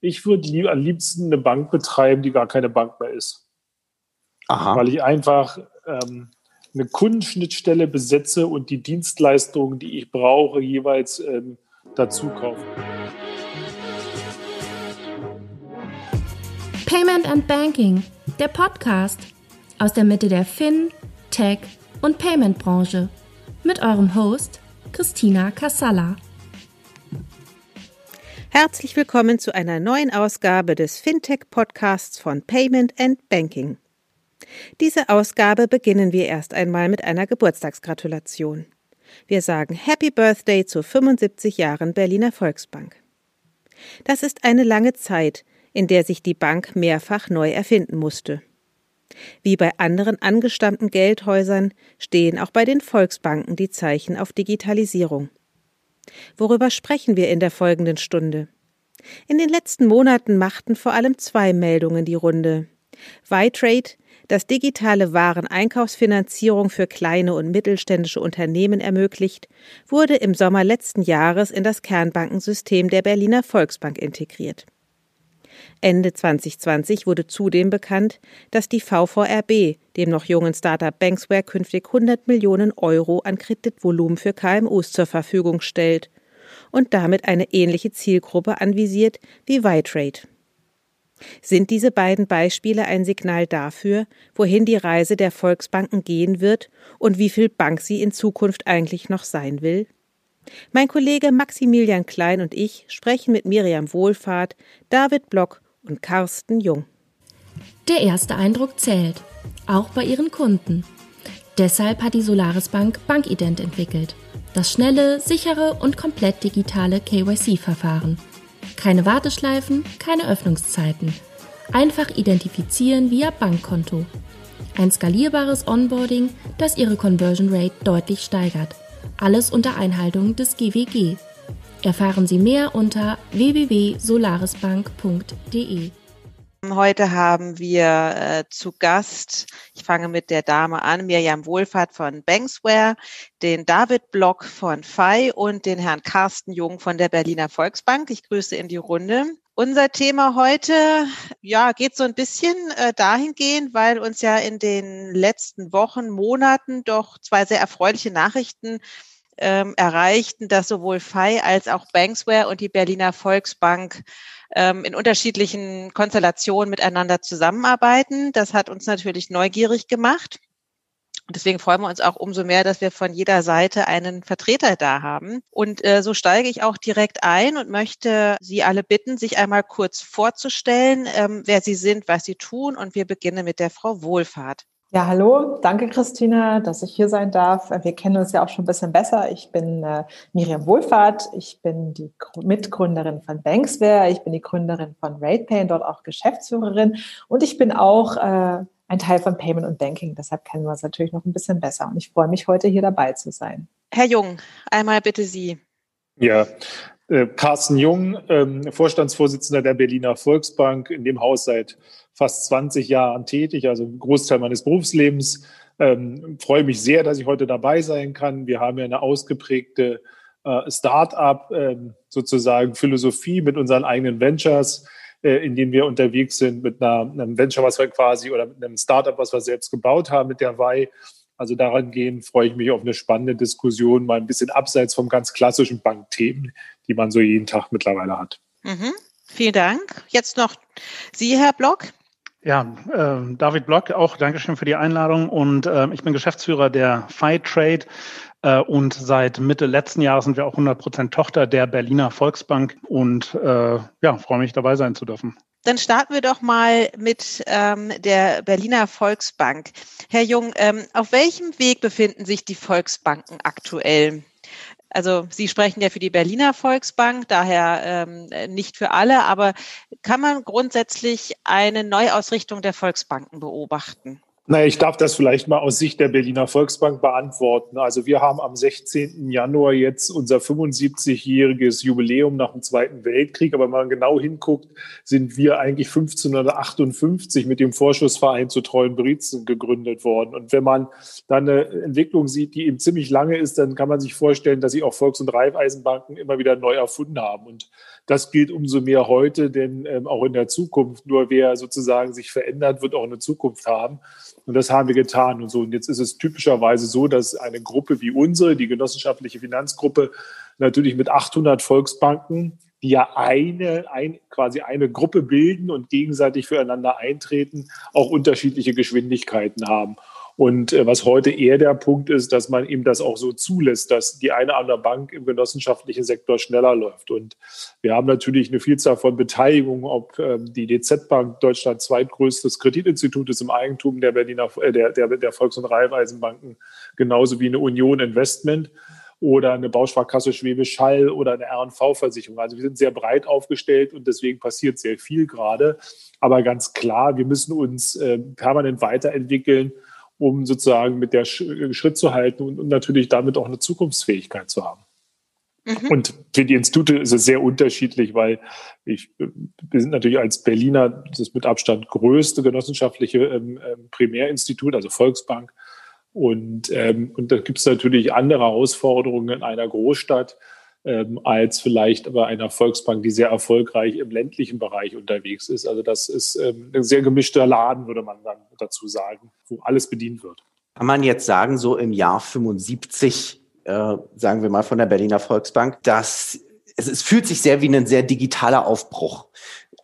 Ich würde lieb, am liebsten eine Bank betreiben, die gar keine Bank mehr ist. Aha. Weil ich einfach ähm, eine Kundenschnittstelle besetze und die Dienstleistungen, die ich brauche, jeweils ähm, dazu kaufe. Payment and Banking, der Podcast aus der Mitte der Fin, Tech und Payment Branche mit eurem Host Christina Kassala. Herzlich willkommen zu einer neuen Ausgabe des Fintech-Podcasts von Payment and Banking. Diese Ausgabe beginnen wir erst einmal mit einer Geburtstagsgratulation. Wir sagen Happy Birthday zu 75 Jahren Berliner Volksbank. Das ist eine lange Zeit, in der sich die Bank mehrfach neu erfinden musste. Wie bei anderen angestammten Geldhäusern stehen auch bei den Volksbanken die Zeichen auf Digitalisierung. Worüber sprechen wir in der folgenden Stunde? In den letzten Monaten machten vor allem zwei Meldungen die Runde. Vitrade, das digitale Wareneinkaufsfinanzierung für kleine und mittelständische Unternehmen ermöglicht, wurde im Sommer letzten Jahres in das Kernbankensystem der Berliner Volksbank integriert. Ende 2020 wurde zudem bekannt, dass die VVRB dem noch jungen Startup Banksware künftig 100 Millionen Euro an Kreditvolumen für KMUs zur Verfügung stellt und damit eine ähnliche Zielgruppe anvisiert wie Vitrade. Sind diese beiden Beispiele ein Signal dafür, wohin die Reise der Volksbanken gehen wird und wie viel Bank sie in Zukunft eigentlich noch sein will? Mein Kollege Maximilian Klein und ich sprechen mit Miriam Wohlfahrt, David Block und Carsten Jung. Der erste Eindruck zählt, auch bei ihren Kunden. Deshalb hat die Solaris Bank Bankident entwickelt. Das schnelle, sichere und komplett digitale KYC-Verfahren. Keine Warteschleifen, keine Öffnungszeiten. Einfach identifizieren via Bankkonto. Ein skalierbares Onboarding, das Ihre Conversion Rate deutlich steigert. Alles unter Einhaltung des GWG, Erfahren Sie mehr unter www.solarisbank.de. Heute haben wir äh, zu Gast, ich fange mit der Dame an, Mirjam Wohlfahrt von Banksware, den David Block von FI und den Herrn Carsten Jung von der Berliner Volksbank. Ich grüße in die Runde. Unser Thema heute, ja, geht so ein bisschen äh, dahingehend, weil uns ja in den letzten Wochen, Monaten doch zwei sehr erfreuliche Nachrichten ähm, erreichten, dass sowohl FI als auch Banksware und die Berliner Volksbank ähm, in unterschiedlichen Konstellationen miteinander zusammenarbeiten. Das hat uns natürlich neugierig gemacht. Und deswegen freuen wir uns auch umso mehr, dass wir von jeder Seite einen Vertreter da haben. Und äh, so steige ich auch direkt ein und möchte Sie alle bitten, sich einmal kurz vorzustellen, ähm, wer Sie sind, was Sie tun. Und wir beginnen mit der Frau Wohlfahrt. Ja, hallo, danke Christina, dass ich hier sein darf. Wir kennen uns ja auch schon ein bisschen besser. Ich bin äh, Miriam Wohlfahrt, ich bin die Mitgründerin von Banksware, ich bin die Gründerin von RatePay und dort auch Geschäftsführerin und ich bin auch äh, ein Teil von Payment und Banking. Deshalb kennen wir uns natürlich noch ein bisschen besser und ich freue mich, heute hier dabei zu sein. Herr Jung, einmal bitte Sie. Ja, äh, Carsten Jung, ähm, Vorstandsvorsitzender der Berliner Volksbank, in dem Haus seit fast 20 Jahren tätig, also ein Großteil meines Berufslebens. Ähm, freue mich sehr, dass ich heute dabei sein kann. Wir haben ja eine ausgeprägte äh, Start-up ähm, sozusagen Philosophie mit unseren eigenen Ventures, äh, in denen wir unterwegs sind mit einer, einem Venture, was wir quasi oder mit einem Start-up, was wir selbst gebaut haben mit der WEI. Also daran gehen freue ich mich auf eine spannende Diskussion, mal ein bisschen abseits vom ganz klassischen Bankthemen, die man so jeden Tag mittlerweile hat. Mhm. Vielen Dank. Jetzt noch Sie, Herr Block. Ja, äh, David Block, auch Dankeschön für die Einladung. Und äh, ich bin Geschäftsführer der Fight Trade. Äh, und seit Mitte letzten Jahres sind wir auch 100 Prozent Tochter der Berliner Volksbank. Und äh, ja, freue mich dabei sein zu dürfen. Dann starten wir doch mal mit ähm, der Berliner Volksbank. Herr Jung, ähm, auf welchem Weg befinden sich die Volksbanken aktuell? Also Sie sprechen ja für die Berliner Volksbank, daher ähm, nicht für alle, aber kann man grundsätzlich eine Neuausrichtung der Volksbanken beobachten? Naja, ich darf das vielleicht mal aus Sicht der Berliner Volksbank beantworten. Also wir haben am 16. Januar jetzt unser 75-jähriges Jubiläum nach dem Zweiten Weltkrieg. Aber wenn man genau hinguckt, sind wir eigentlich 1558 mit dem Vorschussverein zu treuen Brizen gegründet worden. Und wenn man dann eine Entwicklung sieht, die eben ziemlich lange ist, dann kann man sich vorstellen, dass sich auch Volks- und Raiffeisenbanken immer wieder neu erfunden haben. Und das gilt umso mehr heute, denn ähm, auch in der Zukunft, nur wer sozusagen sich verändert, wird auch eine Zukunft haben. Und das haben wir getan und so. Und jetzt ist es typischerweise so, dass eine Gruppe wie unsere, die genossenschaftliche Finanzgruppe, natürlich mit 800 Volksbanken, die ja eine, ein, quasi eine Gruppe bilden und gegenseitig füreinander eintreten, auch unterschiedliche Geschwindigkeiten haben. Und äh, was heute eher der Punkt ist, dass man eben das auch so zulässt, dass die eine oder andere Bank im genossenschaftlichen Sektor schneller läuft. Und wir haben natürlich eine Vielzahl von Beteiligungen, ob ähm, die DZ Bank, Deutschland zweitgrößtes Kreditinstitut ist im Eigentum der Berliner, äh, der, der, der Volks- und Raiffeisenbanken, genauso wie eine Union Investment oder eine Bausparkasse Schwäbisch Hall oder eine RV-Versicherung. Also wir sind sehr breit aufgestellt und deswegen passiert sehr viel gerade. Aber ganz klar, wir müssen uns äh, permanent weiterentwickeln um sozusagen mit der Schritt zu halten und, und natürlich damit auch eine Zukunftsfähigkeit zu haben. Mhm. Und für die Institute ist es sehr unterschiedlich, weil ich, wir sind natürlich als Berliner das mit Abstand größte genossenschaftliche ähm, ähm Primärinstitut, also Volksbank. Und, ähm, und da gibt es natürlich andere Herausforderungen in einer Großstadt ähm, als vielleicht bei einer Volksbank, die sehr erfolgreich im ländlichen Bereich unterwegs ist. Also das ist ähm, ein sehr gemischter Laden, würde man dann dazu sagen, wo alles bedient wird. Kann man jetzt sagen, so im Jahr 75, äh, sagen wir mal von der Berliner Volksbank, dass es, es fühlt sich sehr wie ein sehr digitaler Aufbruch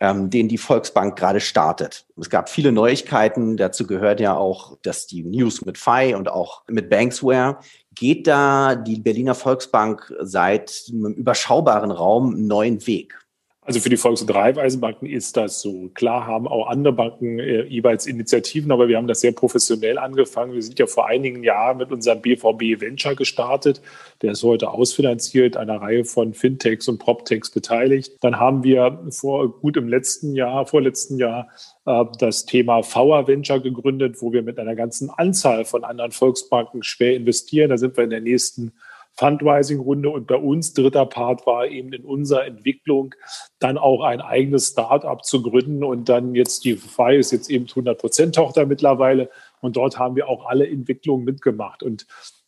ähm, den die Volksbank gerade startet. Es gab viele Neuigkeiten. Dazu gehört ja auch, dass die News mit FI und auch mit Banksware. Geht da die Berliner Volksbank seit einem überschaubaren Raum einen neuen Weg? Also für die Volks- und Raiffeisenbanken ist das so. Klar haben auch andere Banken äh, jeweils Initiativen, aber wir haben das sehr professionell angefangen. Wir sind ja vor einigen Jahren mit unserem BVB Venture gestartet. Der ist heute ausfinanziert, einer Reihe von Fintechs und PropTechs beteiligt. Dann haben wir vor gut im letzten Jahr, vorletzten Jahr, das Thema VR Venture gegründet, wo wir mit einer ganzen Anzahl von anderen Volksbanken schwer investieren. Da sind wir in der nächsten Fundraising-Runde. Und bei uns dritter Part war eben in unserer Entwicklung dann auch ein eigenes Start-up zu gründen. Und dann jetzt die FI ist jetzt eben 100% Tochter mittlerweile. Und dort haben wir auch alle Entwicklungen mitgemacht. Und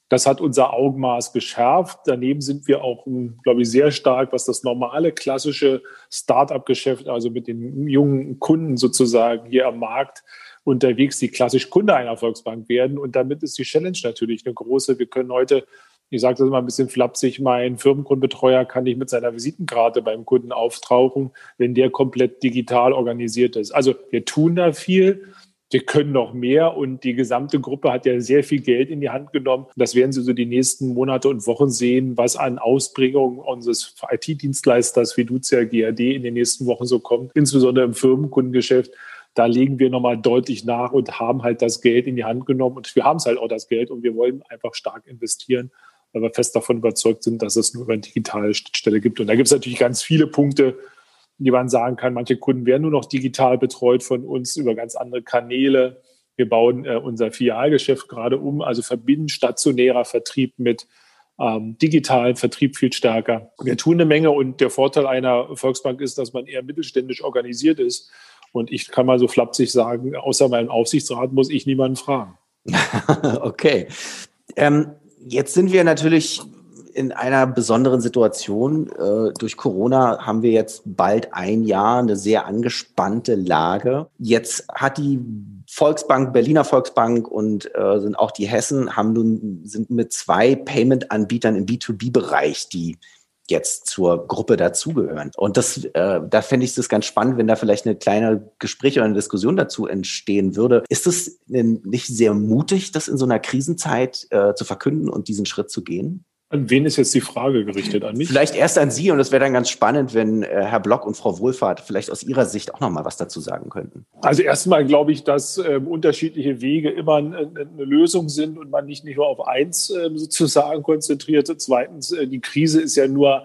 das hat unser Augenmaß geschärft. Daneben sind wir auch, glaube ich, sehr stark, was das normale, klassische Start-up-Geschäft, also mit den jungen Kunden sozusagen hier am Markt unterwegs, die klassisch Kunde einer Volksbank werden. Und damit ist die Challenge natürlich eine große. Wir können heute ich sage das immer ein bisschen flapsig, mein Firmenkundenbetreuer kann nicht mit seiner Visitenkarte beim Kunden auftauchen, wenn der komplett digital organisiert ist. Also wir tun da viel. Wir können noch mehr und die gesamte Gruppe hat ja sehr viel Geld in die Hand genommen. Das werden Sie so die nächsten Monate und Wochen sehen, was an Ausbringung unseres IT-Dienstleisters wie Duzia GAD in den nächsten Wochen so kommt, insbesondere im Firmenkundengeschäft da legen wir nochmal deutlich nach und haben halt das Geld in die Hand genommen. Und wir haben es halt auch das Geld und wir wollen einfach stark investieren weil wir fest davon überzeugt sind, dass es nur eine digitale Stelle gibt. Und da gibt es natürlich ganz viele Punkte, die man sagen kann, manche Kunden werden nur noch digital betreut von uns über ganz andere Kanäle. Wir bauen äh, unser Filialgeschäft gerade um, also verbinden stationärer Vertrieb mit ähm, digitalen Vertrieb viel stärker. Wir tun eine Menge und der Vorteil einer Volksbank ist, dass man eher mittelständisch organisiert ist. Und ich kann mal so flapsig sagen, außer meinem Aufsichtsrat muss ich niemanden fragen. okay. Ähm, Jetzt sind wir natürlich in einer besonderen Situation. Äh, durch Corona haben wir jetzt bald ein Jahr eine sehr angespannte Lage. Jetzt hat die Volksbank, Berliner Volksbank und äh, sind auch die Hessen haben nun sind mit zwei Payment-Anbietern im B2B-Bereich, die jetzt zur Gruppe dazugehören. Und das, äh, da fände ich das ganz spannend, wenn da vielleicht eine kleine Gespräch oder eine Diskussion dazu entstehen würde. Ist es nicht sehr mutig, das in so einer Krisenzeit äh, zu verkünden und diesen Schritt zu gehen? An wen ist jetzt die Frage gerichtet? An mich? Vielleicht erst an Sie und es wäre dann ganz spannend, wenn äh, Herr Block und Frau Wohlfahrt vielleicht aus Ihrer Sicht auch noch mal was dazu sagen könnten. Also erstmal glaube ich, dass äh, unterschiedliche Wege immer eine, eine, Lösung sind und man nicht, nicht nur auf eins äh, sozusagen konzentriert. Zweitens, äh, die Krise ist ja nur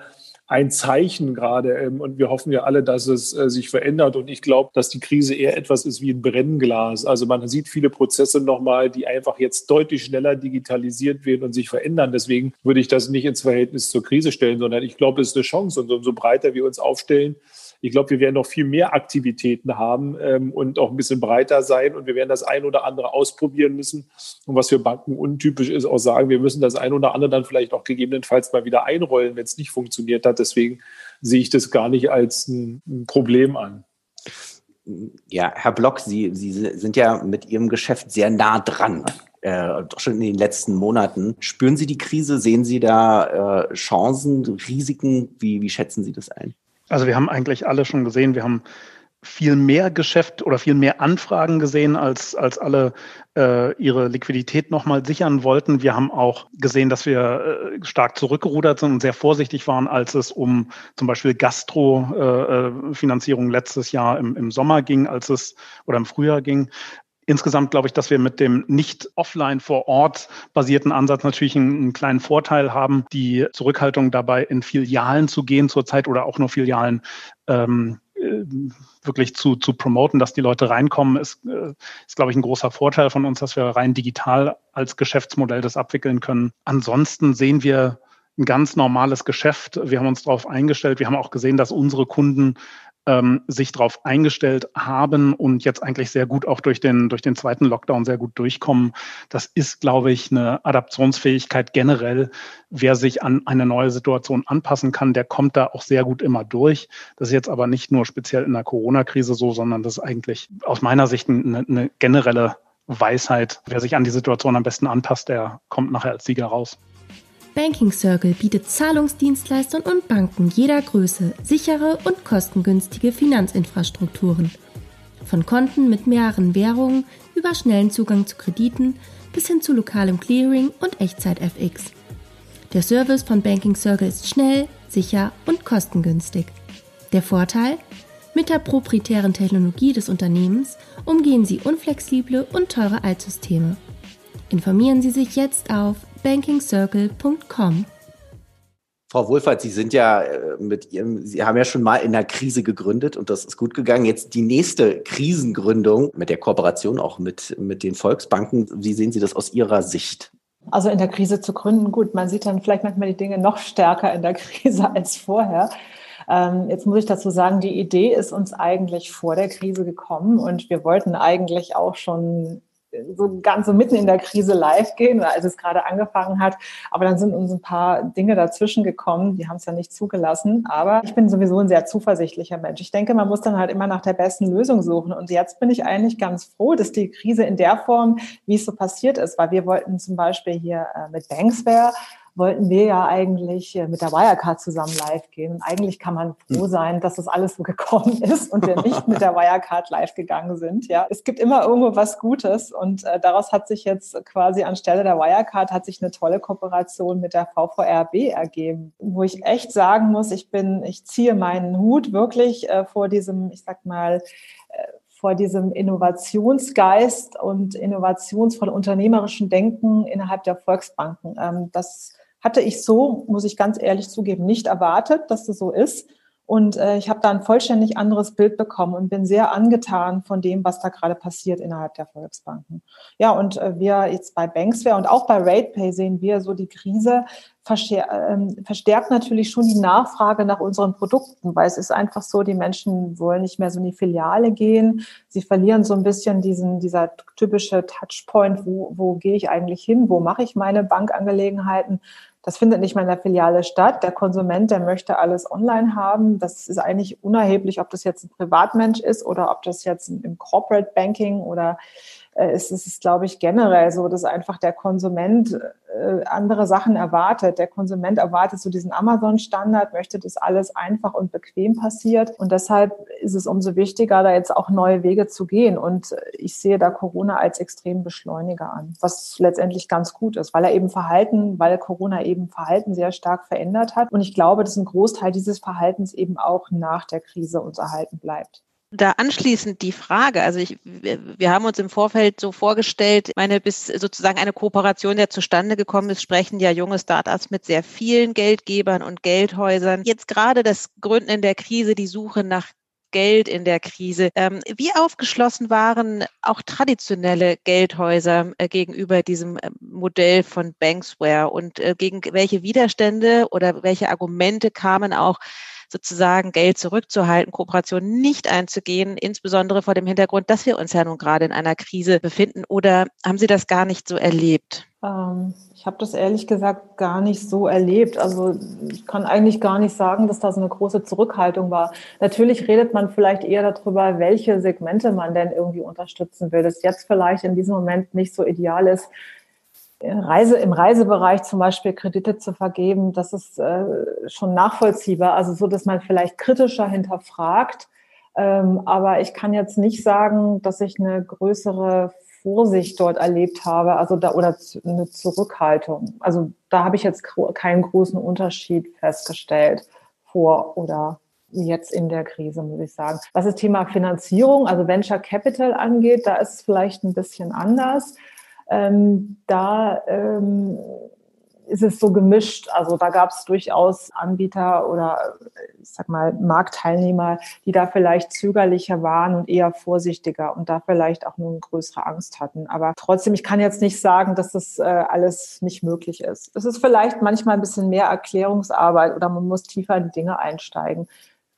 ein Zeichen gerade. Ähm, und wir hoffen ja alle, dass es äh, sich verändert. Und ich glaube, dass die Krise eher etwas ist wie ein Brennglas. Also man sieht viele Prozesse nochmal, die einfach jetzt deutlich schneller digitalisiert werden und sich verändern. Deswegen würde ich das nicht ins Verhältnis zur Krise stellen, sondern ich glaube, es ist eine Chance. Und umso breiter wir uns aufstellen, ich glaube, wir werden noch viel mehr Aktivitäten haben ähm, und auch ein bisschen breiter sein und wir werden das ein oder andere ausprobieren müssen. Und was für Banken untypisch ist, auch sagen, wir müssen das ein oder andere dann vielleicht auch gegebenenfalls mal wieder einrollen, wenn es nicht funktioniert hat. Deswegen sehe ich das gar nicht als ein, ein Problem an. Ja, Herr Block, Sie, Sie sind ja mit Ihrem Geschäft sehr nah dran äh, schon in den letzten Monaten. Spüren Sie die Krise? Sehen Sie da äh, Chancen, Risiken? Wie, wie schätzen Sie das ein? Also wir haben eigentlich alle schon gesehen, wir haben viel mehr Geschäft oder viel mehr Anfragen gesehen, als, als alle äh, ihre Liquidität nochmal sichern wollten. Wir haben auch gesehen, dass wir äh, stark zurückgerudert sind und sehr vorsichtig waren, als es um zum Beispiel Gastro-Finanzierung äh, letztes Jahr im, im Sommer ging, als es oder im Frühjahr ging. Insgesamt glaube ich, dass wir mit dem nicht offline vor Ort basierten Ansatz natürlich einen, einen, kleinen Vorteil haben. Die Zurückhaltung dabei, in Filialen zu gehen zurzeit oder auch nur Filialen ähm, äh, wirklich zu, zu promoten, dass die Leute reinkommen, ist, äh, ist, glaube ich, ein großer Vorteil von uns, dass wir rein digital als Geschäftsmodell das abwickeln können. Ansonsten sehen wir ein ganz normales Geschäft. Wir haben uns darauf eingestellt. Wir haben auch gesehen, dass unsere Kunden ähm, sich darauf eingestellt haben und jetzt eigentlich sehr gut auch durch den, durch den zweiten Lockdown sehr gut durchkommen. Das ist, glaube ich, eine Adaptionsfähigkeit generell. Wer sich an eine neue Situation anpassen kann, der kommt da auch sehr gut immer durch. Das ist jetzt aber nicht nur speziell in der Corona-Krise so, sondern das ist eigentlich aus meiner Sicht eine, eine generelle Weisheit. Wer sich an die Situation am besten anpasst, der kommt nachher als Sieger raus. Banking Circle bietet Zahlungsdienstleistern und Banken jeder Größe sichere und kostengünstige Finanzinfrastrukturen. Von Konten mit mehreren Währungen über schnellen Zugang zu Krediten bis hin zu lokalem Clearing und Echtzeit-FX. Der Service von Banking Circle ist schnell, sicher und kostengünstig. Der Vorteil? Mit der proprietären Technologie des Unternehmens umgehen Sie unflexible und teure Altsysteme. Informieren Sie sich jetzt auf bankingcircle.com. Frau Wohlfahrt, Sie sind ja äh, mit Ihrem, Sie haben ja schon mal in der Krise gegründet und das ist gut gegangen. Jetzt die nächste Krisengründung mit der Kooperation auch mit, mit den Volksbanken. Wie sehen Sie das aus Ihrer Sicht? Also in der Krise zu gründen, gut, man sieht dann vielleicht manchmal die Dinge noch stärker in der Krise als vorher. Ähm, jetzt muss ich dazu sagen, die Idee ist uns eigentlich vor der Krise gekommen und wir wollten eigentlich auch schon so ganz so mitten in der Krise live gehen, als es gerade angefangen hat. Aber dann sind uns ein paar Dinge dazwischen gekommen, die haben es ja nicht zugelassen. Aber ich bin sowieso ein sehr zuversichtlicher Mensch. Ich denke, man muss dann halt immer nach der besten Lösung suchen. Und jetzt bin ich eigentlich ganz froh, dass die Krise in der Form, wie es so passiert ist, weil wir wollten zum Beispiel hier äh, mit Banksware wollten wir ja eigentlich äh, mit der Wirecard zusammen live gehen. Und eigentlich kann man froh hm. sein, dass das alles so gekommen ist und wir nicht mit der Wirecard live gegangen sind. Ja, es gibt immer irgendwo was Gutes und äh, daraus hat sich jetzt quasi anstelle der Wirecard hat sich eine tolle Kooperation mit der VVRB ergeben, wo ich echt sagen muss, ich bin, ich ziehe meinen Hut wirklich äh, vor diesem, ich sag mal, äh, vor diesem Innovationsgeist und innovationsvoll unternehmerischen Denken innerhalb der Volksbanken. Ähm, das hatte ich so, muss ich ganz ehrlich zugeben, nicht erwartet, dass das so ist. Und äh, ich habe da ein vollständig anderes Bild bekommen und bin sehr angetan von dem, was da gerade passiert innerhalb der Volksbanken. Ja, und äh, wir jetzt bei Banksware und auch bei RatePay sehen wir so die Krise ähm, verstärkt natürlich schon die Nachfrage nach unseren Produkten, weil es ist einfach so, die Menschen wollen nicht mehr so in die Filiale gehen. Sie verlieren so ein bisschen diesen, dieser typische Touchpoint, wo, wo gehe ich eigentlich hin, wo mache ich meine Bankangelegenheiten. Das findet nicht mehr in der Filiale statt. Der Konsument, der möchte alles online haben. Das ist eigentlich unerheblich, ob das jetzt ein Privatmensch ist oder ob das jetzt im Corporate Banking oder es ist, glaube ich, generell so, dass einfach der Konsument äh, andere Sachen erwartet. Der Konsument erwartet so diesen Amazon-Standard, möchte, dass alles einfach und bequem passiert. Und deshalb ist es umso wichtiger, da jetzt auch neue Wege zu gehen. Und ich sehe da Corona als extrem Beschleuniger an, was letztendlich ganz gut ist, weil er eben Verhalten, weil Corona eben Verhalten sehr stark verändert hat. Und ich glaube, dass ein Großteil dieses Verhaltens eben auch nach der Krise uns erhalten bleibt. Da anschließend die Frage, also ich, wir haben uns im Vorfeld so vorgestellt, meine, bis sozusagen eine Kooperation ja zustande gekommen ist, sprechen ja junge Startups mit sehr vielen Geldgebern und Geldhäusern. Jetzt gerade das Gründen in der Krise, die Suche nach Geld in der Krise. Ähm, wie aufgeschlossen waren auch traditionelle Geldhäuser äh, gegenüber diesem äh, Modell von Banksware und äh, gegen welche Widerstände oder welche Argumente kamen auch sozusagen Geld zurückzuhalten, Kooperationen nicht einzugehen, insbesondere vor dem Hintergrund, dass wir uns ja nun gerade in einer Krise befinden? Oder haben Sie das gar nicht so erlebt? Ähm, ich habe das ehrlich gesagt gar nicht so erlebt. Also ich kann eigentlich gar nicht sagen, dass da so eine große Zurückhaltung war. Natürlich redet man vielleicht eher darüber, welche Segmente man denn irgendwie unterstützen will. Das jetzt vielleicht in diesem Moment nicht so ideal ist, Reise, im Reisebereich zum Beispiel Kredite zu vergeben, das ist äh, schon nachvollziehbar. Also so, dass man vielleicht kritischer hinterfragt. Ähm, aber ich kann jetzt nicht sagen, dass ich eine größere Vorsicht dort erlebt habe, also da oder eine Zurückhaltung. Also da habe ich jetzt keinen großen Unterschied festgestellt vor oder jetzt in der Krise, muss ich sagen. Was das Thema Finanzierung, also Venture Capital angeht, da ist es vielleicht ein bisschen anders. Ähm, da ähm, ist es so gemischt. Also da gab es durchaus Anbieter oder ich sag mal Marktteilnehmer, die da vielleicht zögerlicher waren und eher vorsichtiger und da vielleicht auch nur eine größere Angst hatten. Aber trotzdem, ich kann jetzt nicht sagen, dass das äh, alles nicht möglich ist. Es ist vielleicht manchmal ein bisschen mehr Erklärungsarbeit oder man muss tiefer in die Dinge einsteigen.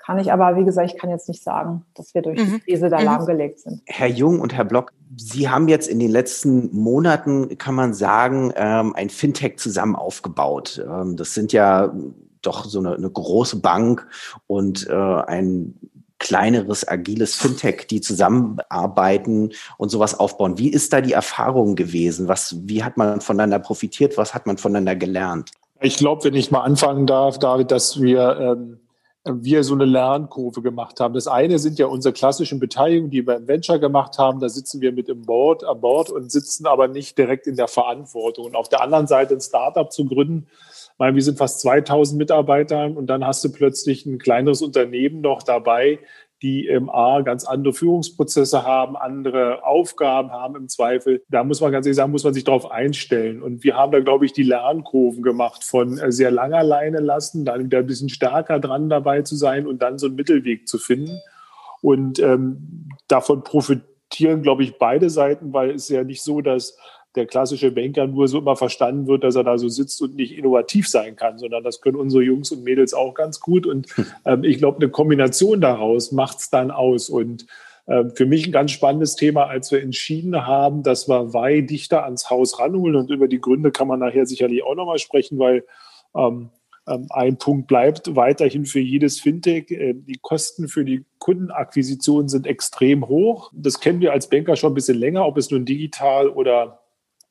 Kann ich aber, wie gesagt, ich kann jetzt nicht sagen, dass wir durch mhm. die Krise da mhm. lahmgelegt sind. Herr Jung und Herr Block, Sie haben jetzt in den letzten Monaten, kann man sagen, ähm, ein Fintech zusammen aufgebaut. Ähm, das sind ja doch so eine, eine große Bank und äh, ein kleineres, agiles Fintech, die zusammenarbeiten und sowas aufbauen. Wie ist da die Erfahrung gewesen? Was, wie hat man voneinander profitiert? Was hat man voneinander gelernt? Ich glaube, wenn ich mal anfangen darf, David, dass wir ähm, wir so eine Lernkurve gemacht haben. Das eine sind ja unsere klassischen Beteiligungen, die wir im Venture gemacht haben. Da sitzen wir mit im Board, an Bord und sitzen aber nicht direkt in der Verantwortung. Und auf der anderen Seite ein Startup zu gründen, weil wir sind fast 2000 Mitarbeiter und dann hast du plötzlich ein kleineres Unternehmen noch dabei, die im A ganz andere Führungsprozesse haben, andere Aufgaben haben im Zweifel. Da muss man ganz ehrlich sagen, muss man sich darauf einstellen. Und wir haben da, glaube ich, die Lernkurven gemacht von äh, sehr langer Leine lassen, dann wieder ein bisschen stärker dran dabei zu sein und dann so einen Mittelweg zu finden. Und ähm, davon profitieren, glaube ich, beide Seiten, weil es ja nicht so, dass der klassische Banker nur so immer verstanden wird, dass er da so sitzt und nicht innovativ sein kann, sondern das können unsere Jungs und Mädels auch ganz gut. Und ähm, ich glaube, eine Kombination daraus macht es dann aus. Und äh, für mich ein ganz spannendes Thema, als wir entschieden haben, dass wir Weih dichter ans Haus ranholen. Und über die Gründe kann man nachher sicherlich auch nochmal sprechen, weil ähm, ähm, ein Punkt bleibt weiterhin für jedes Fintech. Äh, die Kosten für die Kundenakquisition sind extrem hoch. Das kennen wir als Banker schon ein bisschen länger, ob es nun digital oder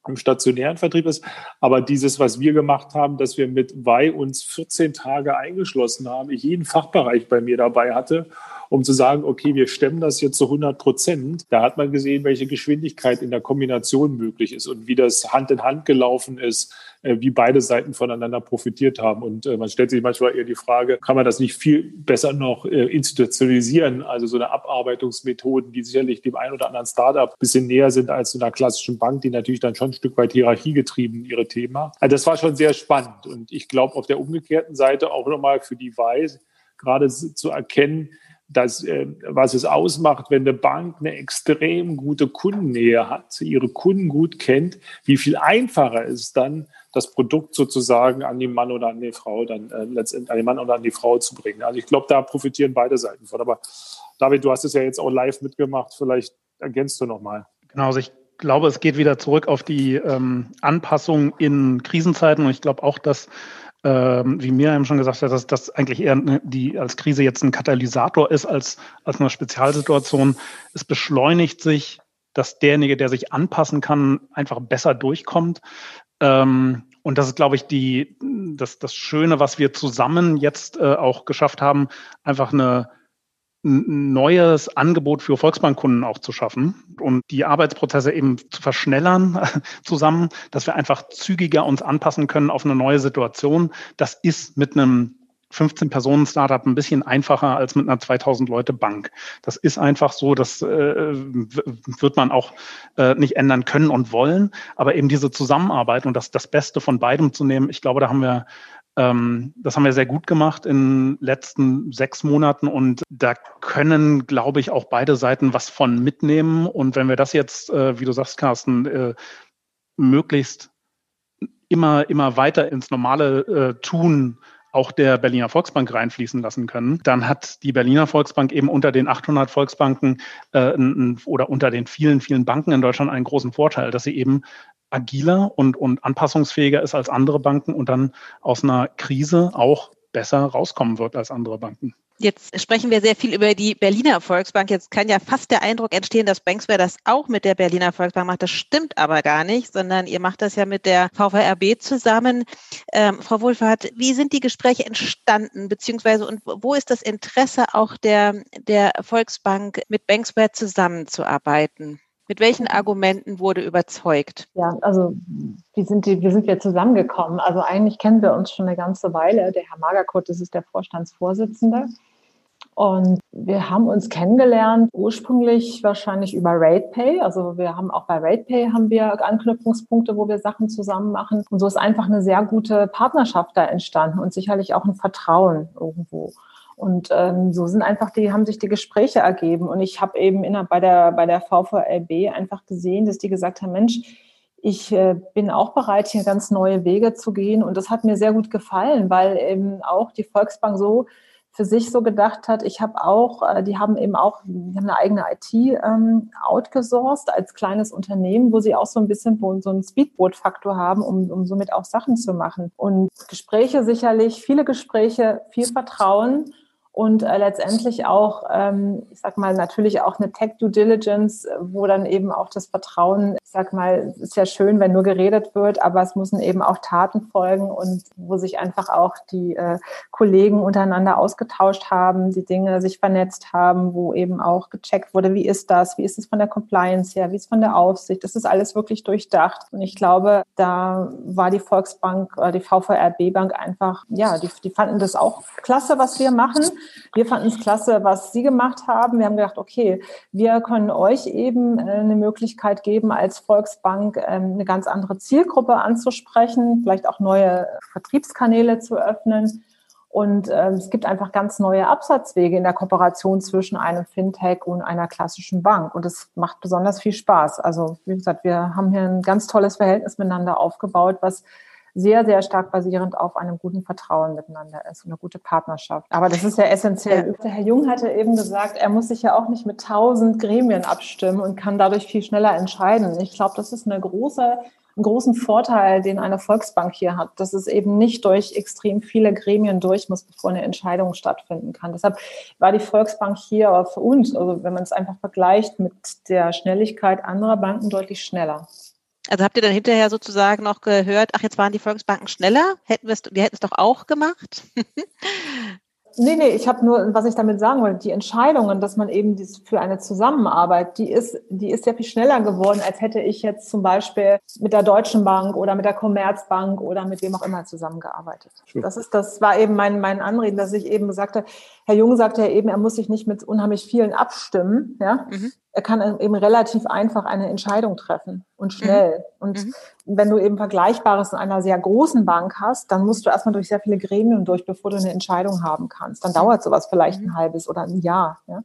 im stationären Vertrieb ist. Aber dieses, was wir gemacht haben, dass wir mit Wei uns 14 Tage eingeschlossen haben, ich jeden Fachbereich bei mir dabei hatte um zu sagen, okay, wir stemmen das jetzt zu 100 Prozent. Da hat man gesehen, welche Geschwindigkeit in der Kombination möglich ist und wie das Hand in Hand gelaufen ist, wie beide Seiten voneinander profitiert haben. Und äh, man stellt sich manchmal eher die Frage, kann man das nicht viel besser noch äh, institutionalisieren? Also so eine Abarbeitungsmethoden, die sicherlich dem einen oder anderen Startup ein bisschen näher sind als in einer klassischen Bank, die natürlich dann schon ein Stück weit hierarchiegetrieben ihre Thema. Also das war schon sehr spannend. Und ich glaube, auf der umgekehrten Seite auch nochmal für die Weise, gerade zu erkennen, das, äh, was es ausmacht, wenn eine Bank eine extrem gute Kundennähe hat, ihre Kunden gut kennt, wie viel einfacher ist dann, das Produkt sozusagen an den Mann oder an die Frau dann äh, letztendlich an den Mann oder an die Frau zu bringen. Also ich glaube, da profitieren beide Seiten von. Aber David, du hast es ja jetzt auch live mitgemacht. Vielleicht ergänzt du noch mal. Genau, also ich glaube, es geht wieder zurück auf die ähm, Anpassung in Krisenzeiten und ich glaube auch, dass ähm, wie Miriam schon gesagt hat, dass das eigentlich eher die als Krise jetzt ein Katalysator ist als, als eine Spezialsituation. Es beschleunigt sich, dass derjenige, der sich anpassen kann, einfach besser durchkommt. Ähm, und das ist, glaube ich, die, das, das Schöne, was wir zusammen jetzt äh, auch geschafft haben, einfach eine, ein neues Angebot für Volksbankkunden auch zu schaffen und die Arbeitsprozesse eben zu verschnellern zusammen, dass wir einfach zügiger uns anpassen können auf eine neue Situation. Das ist mit einem 15-Personen-Startup ein bisschen einfacher als mit einer 2000-Leute-Bank. Das ist einfach so, das äh, wird man auch äh, nicht ändern können und wollen. Aber eben diese Zusammenarbeit und das, das Beste von beidem zu nehmen, ich glaube, da haben wir ähm, das haben wir sehr gut gemacht in den letzten sechs Monaten und da können, glaube ich, auch beide Seiten was von mitnehmen. Und wenn wir das jetzt, äh, wie du sagst, Carsten, äh, möglichst immer, immer weiter ins normale äh, Tun auch der Berliner Volksbank reinfließen lassen können, dann hat die Berliner Volksbank eben unter den 800 Volksbanken äh, oder unter den vielen, vielen Banken in Deutschland einen großen Vorteil, dass sie eben agiler und, und anpassungsfähiger ist als andere Banken und dann aus einer Krise auch besser rauskommen wird als andere Banken. Jetzt sprechen wir sehr viel über die Berliner Volksbank. Jetzt kann ja fast der Eindruck entstehen, dass Banksware das auch mit der Berliner Volksbank macht. Das stimmt aber gar nicht, sondern ihr macht das ja mit der VVRB zusammen. Ähm, Frau Wohlfahrt, wie sind die Gespräche entstanden, beziehungsweise und wo ist das Interesse auch der, der Volksbank, mit Banksware zusammenzuarbeiten? Mit welchen Argumenten wurde überzeugt? Ja, also wie sind, die, wie sind wir zusammengekommen? Also eigentlich kennen wir uns schon eine ganze Weile. Der Herr Magerkurt, das ist der Vorstandsvorsitzende. Und wir haben uns kennengelernt, ursprünglich wahrscheinlich über RatePay. Also wir haben auch bei RatePay haben wir Anknüpfungspunkte, wo wir Sachen zusammen machen. Und so ist einfach eine sehr gute Partnerschaft da entstanden und sicherlich auch ein Vertrauen irgendwo. Und ähm, so sind einfach die, haben sich die Gespräche ergeben. Und ich habe eben in, bei der, bei der VVLB einfach gesehen, dass die gesagt haben, Mensch, ich äh, bin auch bereit, hier ganz neue Wege zu gehen. Und das hat mir sehr gut gefallen, weil eben auch die Volksbank so für sich so gedacht hat, ich habe auch, äh, die haben eben auch, die haben eine eigene IT ähm, outgesourced als kleines Unternehmen, wo sie auch so ein bisschen so einen Speedboat-Faktor haben, um, um somit auch Sachen zu machen. Und Gespräche sicherlich, viele Gespräche, viel Vertrauen und äh, letztendlich auch, ähm, ich sag mal, natürlich auch eine Tech Due Diligence, wo dann eben auch das Vertrauen, ich sag mal, ist ja schön, wenn nur geredet wird, aber es müssen eben auch Taten folgen und wo sich einfach auch die äh, Kollegen untereinander ausgetauscht haben, die Dinge sich vernetzt haben, wo eben auch gecheckt wurde, wie ist das, wie ist es von der Compliance her, wie ist es von der Aufsicht, das ist alles wirklich durchdacht. Und ich glaube, da war die Volksbank oder die VVRB Bank einfach, ja, die, die fanden das auch klasse, was wir machen. Wir fanden es klasse, was Sie gemacht haben. Wir haben gedacht, okay, wir können euch eben äh, eine Möglichkeit geben, als Volksbank ähm, eine ganz andere Zielgruppe anzusprechen, vielleicht auch neue Vertriebskanäle zu öffnen. Und ähm, es gibt einfach ganz neue Absatzwege in der Kooperation zwischen einem Fintech und einer klassischen Bank. Und es macht besonders viel Spaß. Also, wie gesagt, wir haben hier ein ganz tolles Verhältnis miteinander aufgebaut, was sehr, sehr stark basierend auf einem guten Vertrauen miteinander ist und eine gute Partnerschaft. Aber das ist ja essentiell. Der Herr Jung hatte eben gesagt, er muss sich ja auch nicht mit tausend Gremien abstimmen und kann dadurch viel schneller entscheiden. Ich glaube, das ist eine große einen großen Vorteil, den eine Volksbank hier hat, dass es eben nicht durch extrem viele Gremien durch muss, bevor eine Entscheidung stattfinden kann. Deshalb war die Volksbank hier für uns, also wenn man es einfach vergleicht mit der Schnelligkeit anderer Banken, deutlich schneller. Also habt ihr dann hinterher sozusagen noch gehört, ach, jetzt waren die Volksbanken schneller? Hätten wir es, wir hätten es doch auch gemacht? Nee, nee, ich habe nur, was ich damit sagen wollte, die Entscheidungen, dass man eben dies für eine Zusammenarbeit, die ist, die ist sehr viel schneller geworden, als hätte ich jetzt zum Beispiel mit der Deutschen Bank oder mit der Commerzbank oder mit wem auch immer zusammengearbeitet. Sure. Das ist, das war eben mein, mein Anreden, dass ich eben sagte, Herr Jung sagte ja eben, er muss sich nicht mit unheimlich vielen abstimmen, ja. Mhm er kann eben relativ einfach eine Entscheidung treffen und schnell. Mhm. Und mhm. wenn du eben Vergleichbares in einer sehr großen Bank hast, dann musst du erstmal durch sehr viele Gremien durch, bevor du eine Entscheidung haben kannst. Dann dauert sowas vielleicht mhm. ein halbes oder ein Jahr. Ja?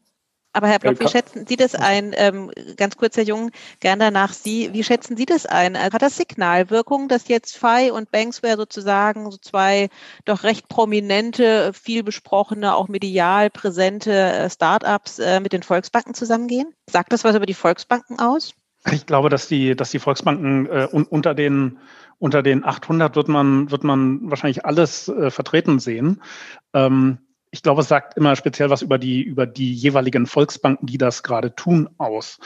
Aber Herr Block, wie schätzen Sie das ein? Ähm, ganz kurz, Herr Jung, gern danach Sie. Wie schätzen Sie das ein? Hat das Signalwirkung, dass jetzt FI und Banksware sozusagen so zwei doch recht prominente, viel besprochene, auch medial präsente äh, Startups äh, mit den Volksbanken zusammengehen? Sagt das was über die Volksbanken aus? Ich glaube, dass die, dass die Volksbanken äh, un, unter den unter den 800 wird man wird man wahrscheinlich alles äh, vertreten sehen. Ähm, ich glaube, es sagt immer speziell was über die, über die jeweiligen Volksbanken, die das gerade tun, aus.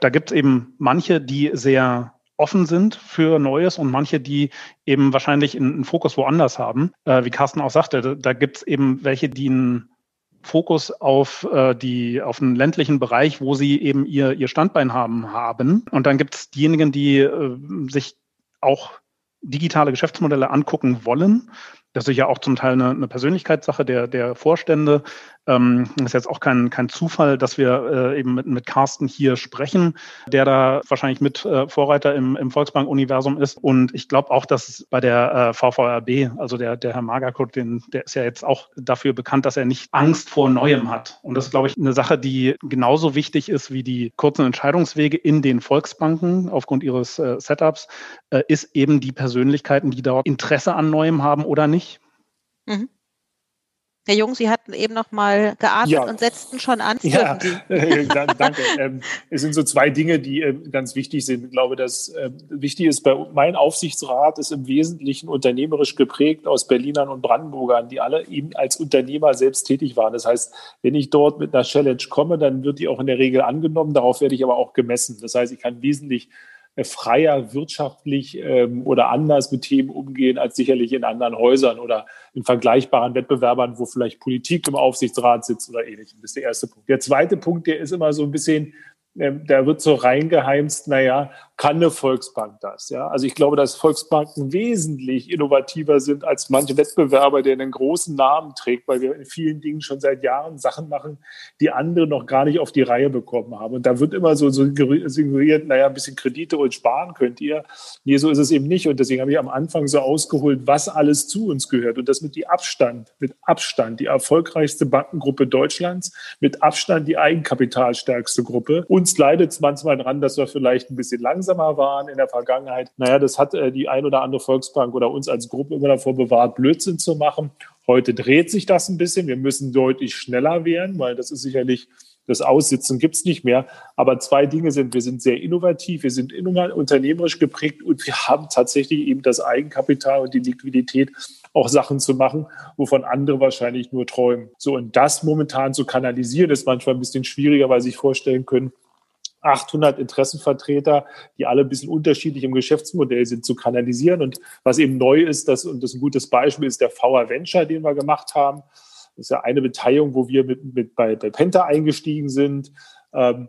Da gibt es eben manche, die sehr offen sind für Neues und manche, die eben wahrscheinlich einen Fokus woanders haben. Äh, wie Carsten auch sagte, da, da gibt es eben welche, die einen Fokus auf äh, die auf den ländlichen Bereich, wo sie eben ihr ihr Standbein haben haben. Und dann gibt es diejenigen, die äh, sich auch digitale Geschäftsmodelle angucken wollen das ist ja auch zum Teil eine, eine Persönlichkeitssache der, der Vorstände. Ähm, ist jetzt auch kein, kein Zufall, dass wir äh, eben mit, mit Carsten hier sprechen, der da wahrscheinlich mit äh, Vorreiter im, im Volksbank-Universum ist. Und ich glaube auch, dass bei der äh, VVRB, also der, der Herr Magerkurt, den, der ist ja jetzt auch dafür bekannt, dass er nicht Angst vor Neuem hat. Und das ist, glaube ich, eine Sache, die genauso wichtig ist wie die kurzen Entscheidungswege in den Volksbanken aufgrund ihres äh, Setups, äh, ist eben die Persönlichkeiten, die dort Interesse an Neuem haben oder nicht. Mhm. Herr Jung, Sie hatten eben noch mal geatmet ja. und setzten schon an. Ja, äh, danke. Ähm, es sind so zwei Dinge, die äh, ganz wichtig sind. Ich glaube, dass äh, wichtig ist, bei mein Aufsichtsrat ist im Wesentlichen unternehmerisch geprägt aus Berlinern und Brandenburgern, die alle eben als Unternehmer selbst tätig waren. Das heißt, wenn ich dort mit einer Challenge komme, dann wird die auch in der Regel angenommen. Darauf werde ich aber auch gemessen. Das heißt, ich kann wesentlich freier wirtschaftlich ähm, oder anders mit Themen umgehen als sicherlich in anderen Häusern oder in vergleichbaren Wettbewerbern, wo vielleicht Politik im Aufsichtsrat sitzt oder ähnlichem. Das ist der erste Punkt. Der zweite Punkt, der ist immer so ein bisschen, da wird so reingeheimst, naja, kann eine Volksbank das? Ja, also ich glaube, dass Volksbanken wesentlich innovativer sind als manche Wettbewerber, der einen großen Namen trägt, weil wir in vielen Dingen schon seit Jahren Sachen machen, die andere noch gar nicht auf die Reihe bekommen haben. Und da wird immer so suggeriert, naja, ein bisschen Kredite und sparen könnt ihr. Nee, so ist es eben nicht. Und deswegen habe ich am Anfang so ausgeholt, was alles zu uns gehört. Und das mit die Abstand, mit Abstand die erfolgreichste Bankengruppe Deutschlands, mit Abstand die eigenkapitalstärkste Gruppe. Uns leidet es manchmal dran, dass wir vielleicht ein bisschen langsam langsamer waren in der Vergangenheit. Naja, das hat äh, die ein oder andere Volksbank oder uns als Gruppe immer davor bewahrt, Blödsinn zu machen. Heute dreht sich das ein bisschen. Wir müssen deutlich schneller werden, weil das ist sicherlich das Aussitzen gibt es nicht mehr. Aber zwei Dinge sind, wir sind sehr innovativ, wir sind unternehmerisch geprägt und wir haben tatsächlich eben das Eigenkapital und die Liquidität, auch Sachen zu machen, wovon andere wahrscheinlich nur träumen. So, und das momentan zu kanalisieren, ist manchmal ein bisschen schwieriger, weil Sie sich vorstellen können, 800 Interessenvertreter, die alle ein bisschen unterschiedlich im Geschäftsmodell sind, zu kanalisieren. Und was eben neu ist, das, und das ist ein gutes Beispiel, ist der VR Venture, den wir gemacht haben. Das ist ja eine Beteiligung, wo wir mit, mit bei, bei Penta eingestiegen sind. Ähm,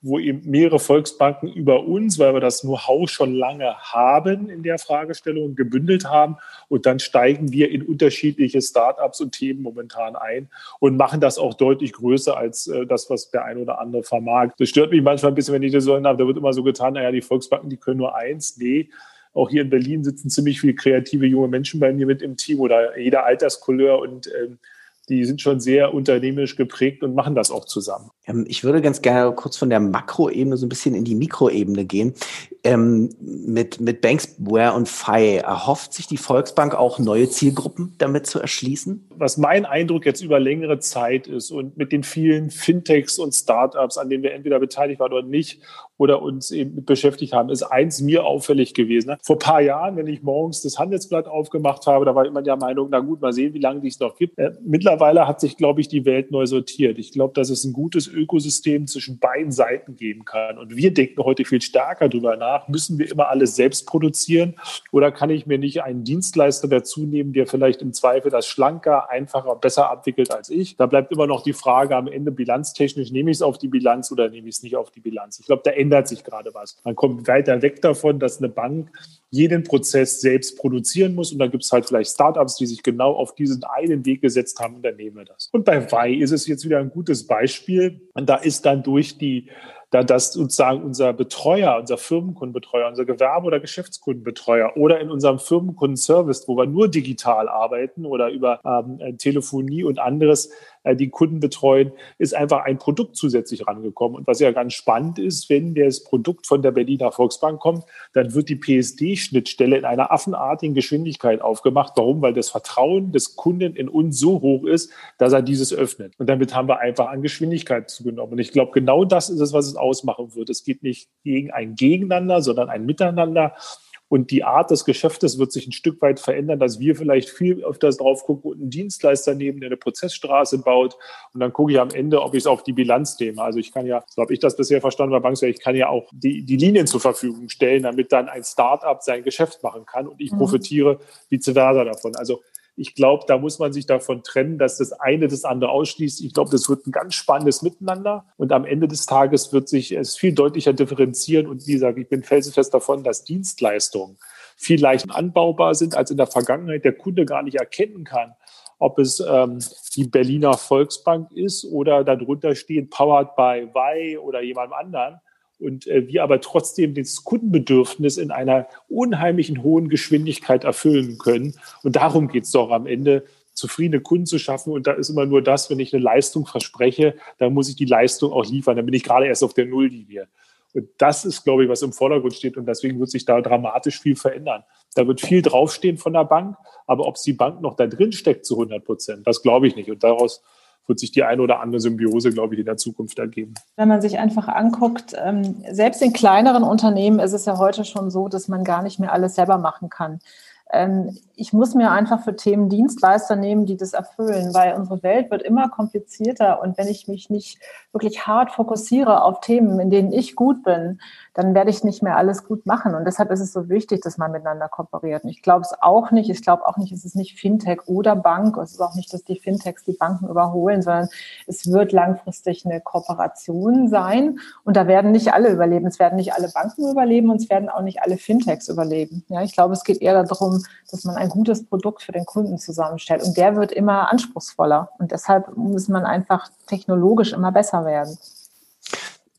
wo eben mehrere Volksbanken über uns, weil wir das Know-how schon lange haben in der Fragestellung, gebündelt haben. Und dann steigen wir in unterschiedliche Startups und Themen momentan ein und machen das auch deutlich größer als äh, das, was der ein oder andere vermag. Das stört mich manchmal ein bisschen, wenn ich das so habe. Da wird immer so getan, naja, die Volksbanken, die können nur eins. Nee, auch hier in Berlin sitzen ziemlich viele kreative junge Menschen bei mir mit im Team oder jeder Alterskolleur und ähm, die sind schon sehr unternehmerisch geprägt und machen das auch zusammen. Ähm, ich würde ganz gerne kurz von der Makroebene so ein bisschen in die Mikroebene gehen. Ähm, mit, mit Banksware und FI erhofft sich die Volksbank auch neue Zielgruppen damit zu erschließen? Was mein Eindruck jetzt über längere Zeit ist und mit den vielen Fintechs und Startups, an denen wir entweder beteiligt waren oder nicht, oder uns eben mit beschäftigt haben, ist eins mir auffällig gewesen. Ne? Vor ein paar Jahren, wenn ich morgens das Handelsblatt aufgemacht habe, da war immer der Meinung, na gut, mal sehen, wie lange es noch gibt. Äh, mittlerweile hat sich, glaube ich, die Welt neu sortiert. Ich glaube, dass es ein gutes Ökosystem zwischen beiden Seiten geben kann. Und wir denken heute viel stärker darüber nach, müssen wir immer alles selbst produzieren oder kann ich mir nicht einen Dienstleister dazu nehmen, der vielleicht im Zweifel das schlanker, einfacher, besser abwickelt als ich? Da bleibt immer noch die Frage am Ende bilanztechnisch, nehme ich es auf die Bilanz oder nehme ich es nicht auf die Bilanz? Ich glaube, da ändert ändert sich gerade was. Man kommt weiter weg davon, dass eine Bank jeden Prozess selbst produzieren muss. Und da gibt es halt vielleicht Startups, die sich genau auf diesen einen Weg gesetzt haben und dann nehmen wir das. Und bei Wei ist es jetzt wieder ein gutes Beispiel. Und da ist dann durch die da das sozusagen unser Betreuer, unser Firmenkundenbetreuer, unser Gewerbe- oder Geschäftskundenbetreuer oder in unserem Firmenkundenservice, wo wir nur digital arbeiten oder über ähm, Telefonie und anderes, die Kunden betreuen, ist einfach ein Produkt zusätzlich rangekommen. Und was ja ganz spannend ist, wenn das Produkt von der Berliner Volksbank kommt, dann wird die PSD-Schnittstelle in einer affenartigen Geschwindigkeit aufgemacht. Warum? Weil das Vertrauen des Kunden in uns so hoch ist, dass er dieses öffnet. Und damit haben wir einfach an Geschwindigkeit zugenommen. Und ich glaube, genau das ist es, was es ausmachen wird. Es geht nicht gegen ein Gegeneinander, sondern ein Miteinander. Und die Art des Geschäftes wird sich ein Stück weit verändern, dass wir vielleicht viel öfters drauf gucken und einen Dienstleister nehmen, der eine Prozessstraße baut. Und dann gucke ich am Ende, ob ich es auf die Bilanz nehme. Also ich kann ja, so habe ich das bisher verstanden bei Banksware, ich kann ja auch die, die Linien zur Verfügung stellen, damit dann ein Startup sein Geschäft machen kann und ich mhm. profitiere vice versa davon. Also ich glaube, da muss man sich davon trennen, dass das eine das andere ausschließt. Ich glaube, das wird ein ganz spannendes Miteinander. Und am Ende des Tages wird sich es viel deutlicher differenzieren. Und wie gesagt, ich bin felsenfest davon, dass Dienstleistungen viel leichter anbaubar sind, als in der Vergangenheit der Kunde gar nicht erkennen kann, ob es ähm, die Berliner Volksbank ist oder darunter steht Powered by Y oder jemandem anderen und äh, wir aber trotzdem das Kundenbedürfnis in einer unheimlichen hohen Geschwindigkeit erfüllen können. Und darum geht es doch am Ende, zufriedene Kunden zu schaffen. Und da ist immer nur das, wenn ich eine Leistung verspreche, dann muss ich die Leistung auch liefern. Dann bin ich gerade erst auf der Nulllinie. Und das ist, glaube ich, was im Vordergrund steht. Und deswegen wird sich da dramatisch viel verändern. Da wird viel draufstehen von der Bank. Aber ob es die Bank noch da drin steckt zu 100 Prozent, das glaube ich nicht. Und daraus wird sich die eine oder andere Symbiose, glaube ich, in der Zukunft ergeben. Wenn man sich einfach anguckt, ähm, selbst in kleineren Unternehmen ist es ja heute schon so, dass man gar nicht mehr alles selber machen kann. Ähm, ich muss mir einfach für Themen Dienstleister nehmen, die das erfüllen, weil unsere Welt wird immer komplizierter und wenn ich mich nicht wirklich hart fokussiere auf Themen, in denen ich gut bin, dann werde ich nicht mehr alles gut machen. Und deshalb ist es so wichtig, dass man miteinander kooperiert. Und ich glaube es auch nicht. Ich glaube auch nicht, es ist nicht Fintech oder Bank. Es ist auch nicht, dass die Fintechs die Banken überholen, sondern es wird langfristig eine Kooperation sein. Und da werden nicht alle überleben. Es werden nicht alle Banken überleben und es werden auch nicht alle Fintechs überleben. Ja, ich glaube, es geht eher darum, dass man ein gutes Produkt für den Kunden zusammenstellt. Und der wird immer anspruchsvoller. Und deshalb muss man einfach technologisch immer besser werden.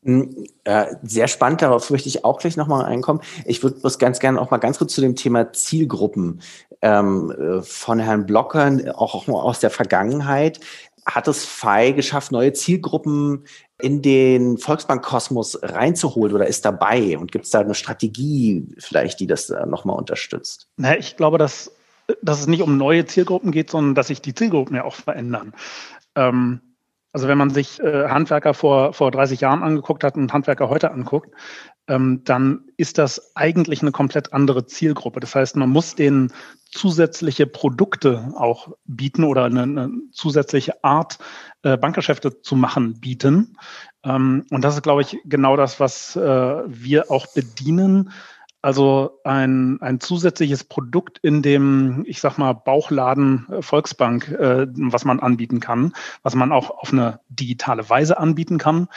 Hm, äh, sehr spannend, darauf möchte ich auch gleich nochmal einkommen. Ich würde bloß ganz gerne auch mal ganz kurz zu dem Thema Zielgruppen ähm, äh, von Herrn Blockern, auch, aus der Vergangenheit. Hat es FI geschafft, neue Zielgruppen in den Volksbank-Kosmos reinzuholen oder ist dabei? Und gibt es da eine Strategie vielleicht, die das äh, nochmal unterstützt? Na, ich glaube, dass, dass es nicht um neue Zielgruppen geht, sondern dass sich die Zielgruppen ja auch verändern. Ähm, also wenn man sich äh, Handwerker vor, vor 30 Jahren angeguckt hat und Handwerker heute anguckt, ähm, dann ist das eigentlich eine komplett andere Zielgruppe. Das heißt, man muss denen zusätzliche Produkte auch bieten oder eine, eine zusätzliche Art, äh, Bankgeschäfte zu machen, bieten. Ähm, und das ist, glaube ich, genau das, was äh, wir auch bedienen. Also ein, ein zusätzliches Produkt in dem, ich sag mal, Bauchladen äh, Volksbank, äh, was man anbieten kann, was man auch auf eine digitale Weise anbieten kann.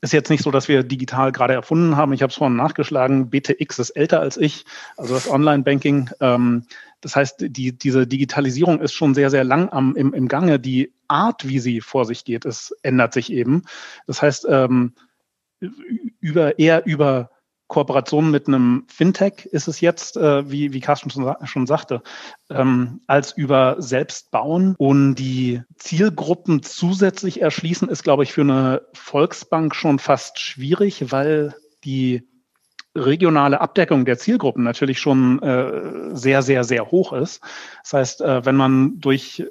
Ist jetzt nicht so, dass wir digital gerade erfunden haben. Ich habe es vorhin nachgeschlagen. BTX ist älter als ich, also das Online-Banking. Ähm, das heißt, die, diese Digitalisierung ist schon sehr, sehr lang am, im, im Gange. Die Art, wie sie vor sich geht, es ändert sich eben. Das heißt, ähm, über, eher über Kooperation mit einem Fintech ist es jetzt, äh, wie, wie Carsten schon, schon sagte, ähm, als über Selbstbauen und die Zielgruppen zusätzlich erschließen, ist, glaube ich, für eine Volksbank schon fast schwierig, weil die regionale Abdeckung der Zielgruppen natürlich schon äh, sehr, sehr, sehr hoch ist. Das heißt, äh, wenn man durch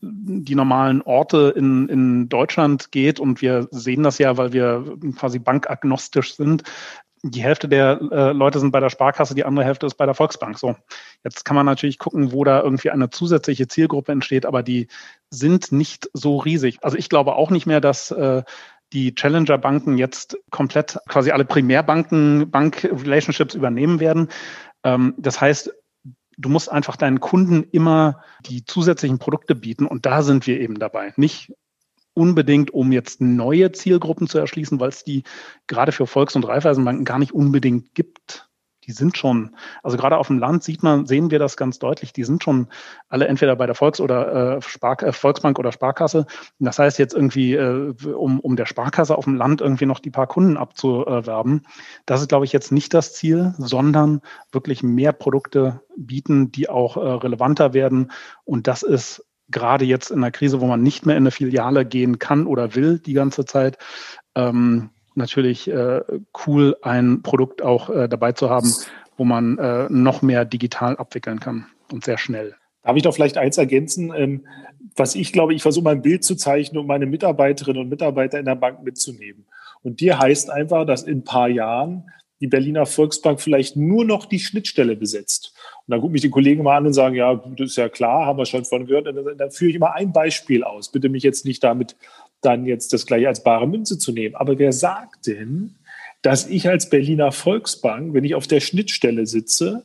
die normalen Orte in, in Deutschland geht und wir sehen das ja, weil wir quasi bankagnostisch sind, die Hälfte der äh, Leute sind bei der Sparkasse, die andere Hälfte ist bei der Volksbank. So, jetzt kann man natürlich gucken, wo da irgendwie eine zusätzliche Zielgruppe entsteht, aber die sind nicht so riesig. Also ich glaube auch nicht mehr, dass äh, die Challenger-Banken jetzt komplett quasi alle Primärbanken, Bank-Relationships übernehmen werden. Ähm, das heißt, du musst einfach deinen Kunden immer die zusätzlichen Produkte bieten und da sind wir eben dabei. Nicht unbedingt, um jetzt neue Zielgruppen zu erschließen, weil es die gerade für Volks- und Raiffeisenbanken gar nicht unbedingt gibt. Die sind schon, also gerade auf dem Land sieht man, sehen wir das ganz deutlich, die sind schon alle entweder bei der Volks- oder äh, Spar äh, Volksbank oder Sparkasse. Das heißt jetzt irgendwie, äh, um, um der Sparkasse auf dem Land irgendwie noch die paar Kunden abzuwerben, das ist, glaube ich, jetzt nicht das Ziel, sondern wirklich mehr Produkte bieten, die auch äh, relevanter werden. Und das ist gerade jetzt in der Krise, wo man nicht mehr in eine Filiale gehen kann oder will die ganze Zeit, ähm, natürlich äh, cool, ein Produkt auch äh, dabei zu haben, wo man äh, noch mehr digital abwickeln kann und sehr schnell. Darf ich doch vielleicht eins ergänzen? Ähm, was ich glaube, ich versuche mal ein Bild zu zeichnen, um meine Mitarbeiterinnen und Mitarbeiter in der Bank mitzunehmen. Und dir heißt einfach, dass in ein paar Jahren die Berliner Volksbank vielleicht nur noch die Schnittstelle besetzt. Und dann gucken mich die Kollegen mal an und sagen, ja, das ist ja klar, haben wir schon von gehört. Und dann, dann führe ich immer ein Beispiel aus. Bitte mich jetzt nicht damit dann jetzt das gleich als bare Münze zu nehmen. Aber wer sagt denn, dass ich als Berliner Volksbank, wenn ich auf der Schnittstelle sitze,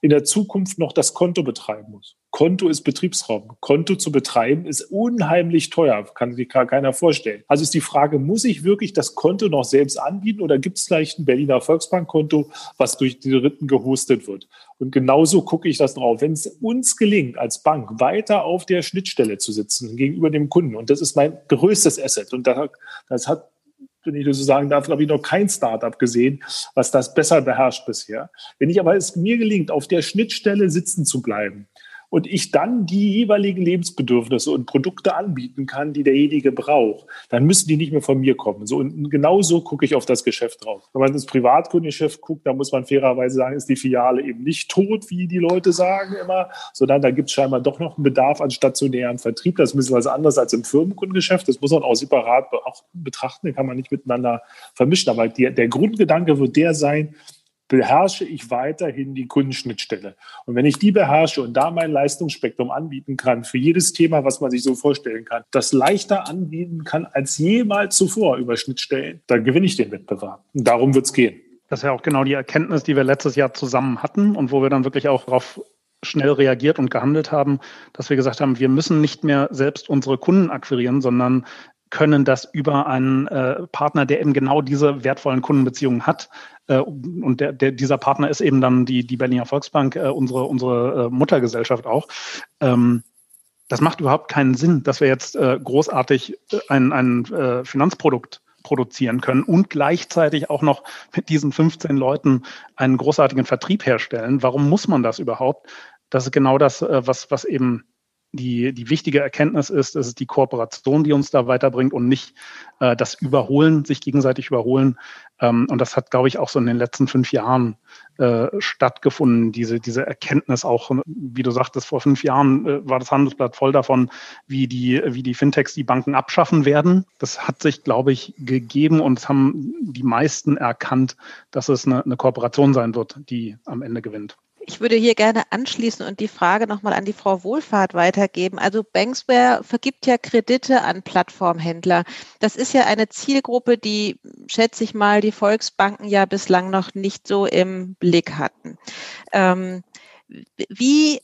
in der Zukunft noch das Konto betreiben muss. Konto ist Betriebsraum. Konto zu betreiben ist unheimlich teuer, kann sich keiner vorstellen. Also ist die Frage, muss ich wirklich das Konto noch selbst anbieten oder gibt es vielleicht ein Berliner Volksbankkonto, was durch die Dritten gehostet wird? Und genauso gucke ich das drauf. Wenn es uns gelingt, als Bank weiter auf der Schnittstelle zu sitzen gegenüber dem Kunden, und das ist mein größtes Asset, und das hat wenn ich das so sagen darf, habe ich noch kein Startup gesehen, was das besser beherrscht bisher. Wenn ich aber es mir gelingt, auf der Schnittstelle sitzen zu bleiben und ich dann die jeweiligen Lebensbedürfnisse und Produkte anbieten kann, die derjenige braucht, dann müssen die nicht mehr von mir kommen. So, und genau so gucke ich auf das Geschäft drauf. Wenn man ins Privatkundengeschäft guckt, da muss man fairerweise sagen, ist die Filiale eben nicht tot, wie die Leute sagen immer, sondern da gibt es scheinbar doch noch einen Bedarf an stationären Vertrieb. Das ist ein bisschen was anderes als im Firmenkundengeschäft. Das muss man auch separat betrachten, den kann man nicht miteinander vermischen. Aber die, der Grundgedanke wird der sein, beherrsche ich weiterhin die Kundenschnittstelle. Und wenn ich die beherrsche und da mein Leistungsspektrum anbieten kann, für jedes Thema, was man sich so vorstellen kann, das leichter anbieten kann als jemals zuvor über Schnittstellen, dann gewinne ich den Wettbewerb. Und darum wird es gehen. Das ist ja auch genau die Erkenntnis, die wir letztes Jahr zusammen hatten und wo wir dann wirklich auch darauf schnell reagiert und gehandelt haben, dass wir gesagt haben, wir müssen nicht mehr selbst unsere Kunden akquirieren, sondern können das über einen äh, Partner, der eben genau diese wertvollen Kundenbeziehungen hat. Äh, und der, der, dieser Partner ist eben dann die, die Berliner Volksbank, äh, unsere, unsere äh, Muttergesellschaft auch. Ähm, das macht überhaupt keinen Sinn, dass wir jetzt äh, großartig äh, ein, ein Finanzprodukt produzieren können und gleichzeitig auch noch mit diesen 15 Leuten einen großartigen Vertrieb herstellen. Warum muss man das überhaupt? Das ist genau das, was, was eben die, die wichtige Erkenntnis ist, es ist die Kooperation, die uns da weiterbringt und nicht äh, das Überholen, sich gegenseitig überholen. Ähm, und das hat, glaube ich, auch so in den letzten fünf Jahren äh, stattgefunden, diese, diese Erkenntnis auch, wie du sagtest, vor fünf Jahren äh, war das Handelsblatt voll davon, wie die, wie die Fintechs die Banken abschaffen werden. Das hat sich, glaube ich, gegeben und es haben die meisten erkannt, dass es eine, eine Kooperation sein wird, die am Ende gewinnt. Ich würde hier gerne anschließen und die Frage nochmal an die Frau Wohlfahrt weitergeben. Also Banksware vergibt ja Kredite an Plattformhändler. Das ist ja eine Zielgruppe, die, schätze ich mal, die Volksbanken ja bislang noch nicht so im Blick hatten. Ähm, wie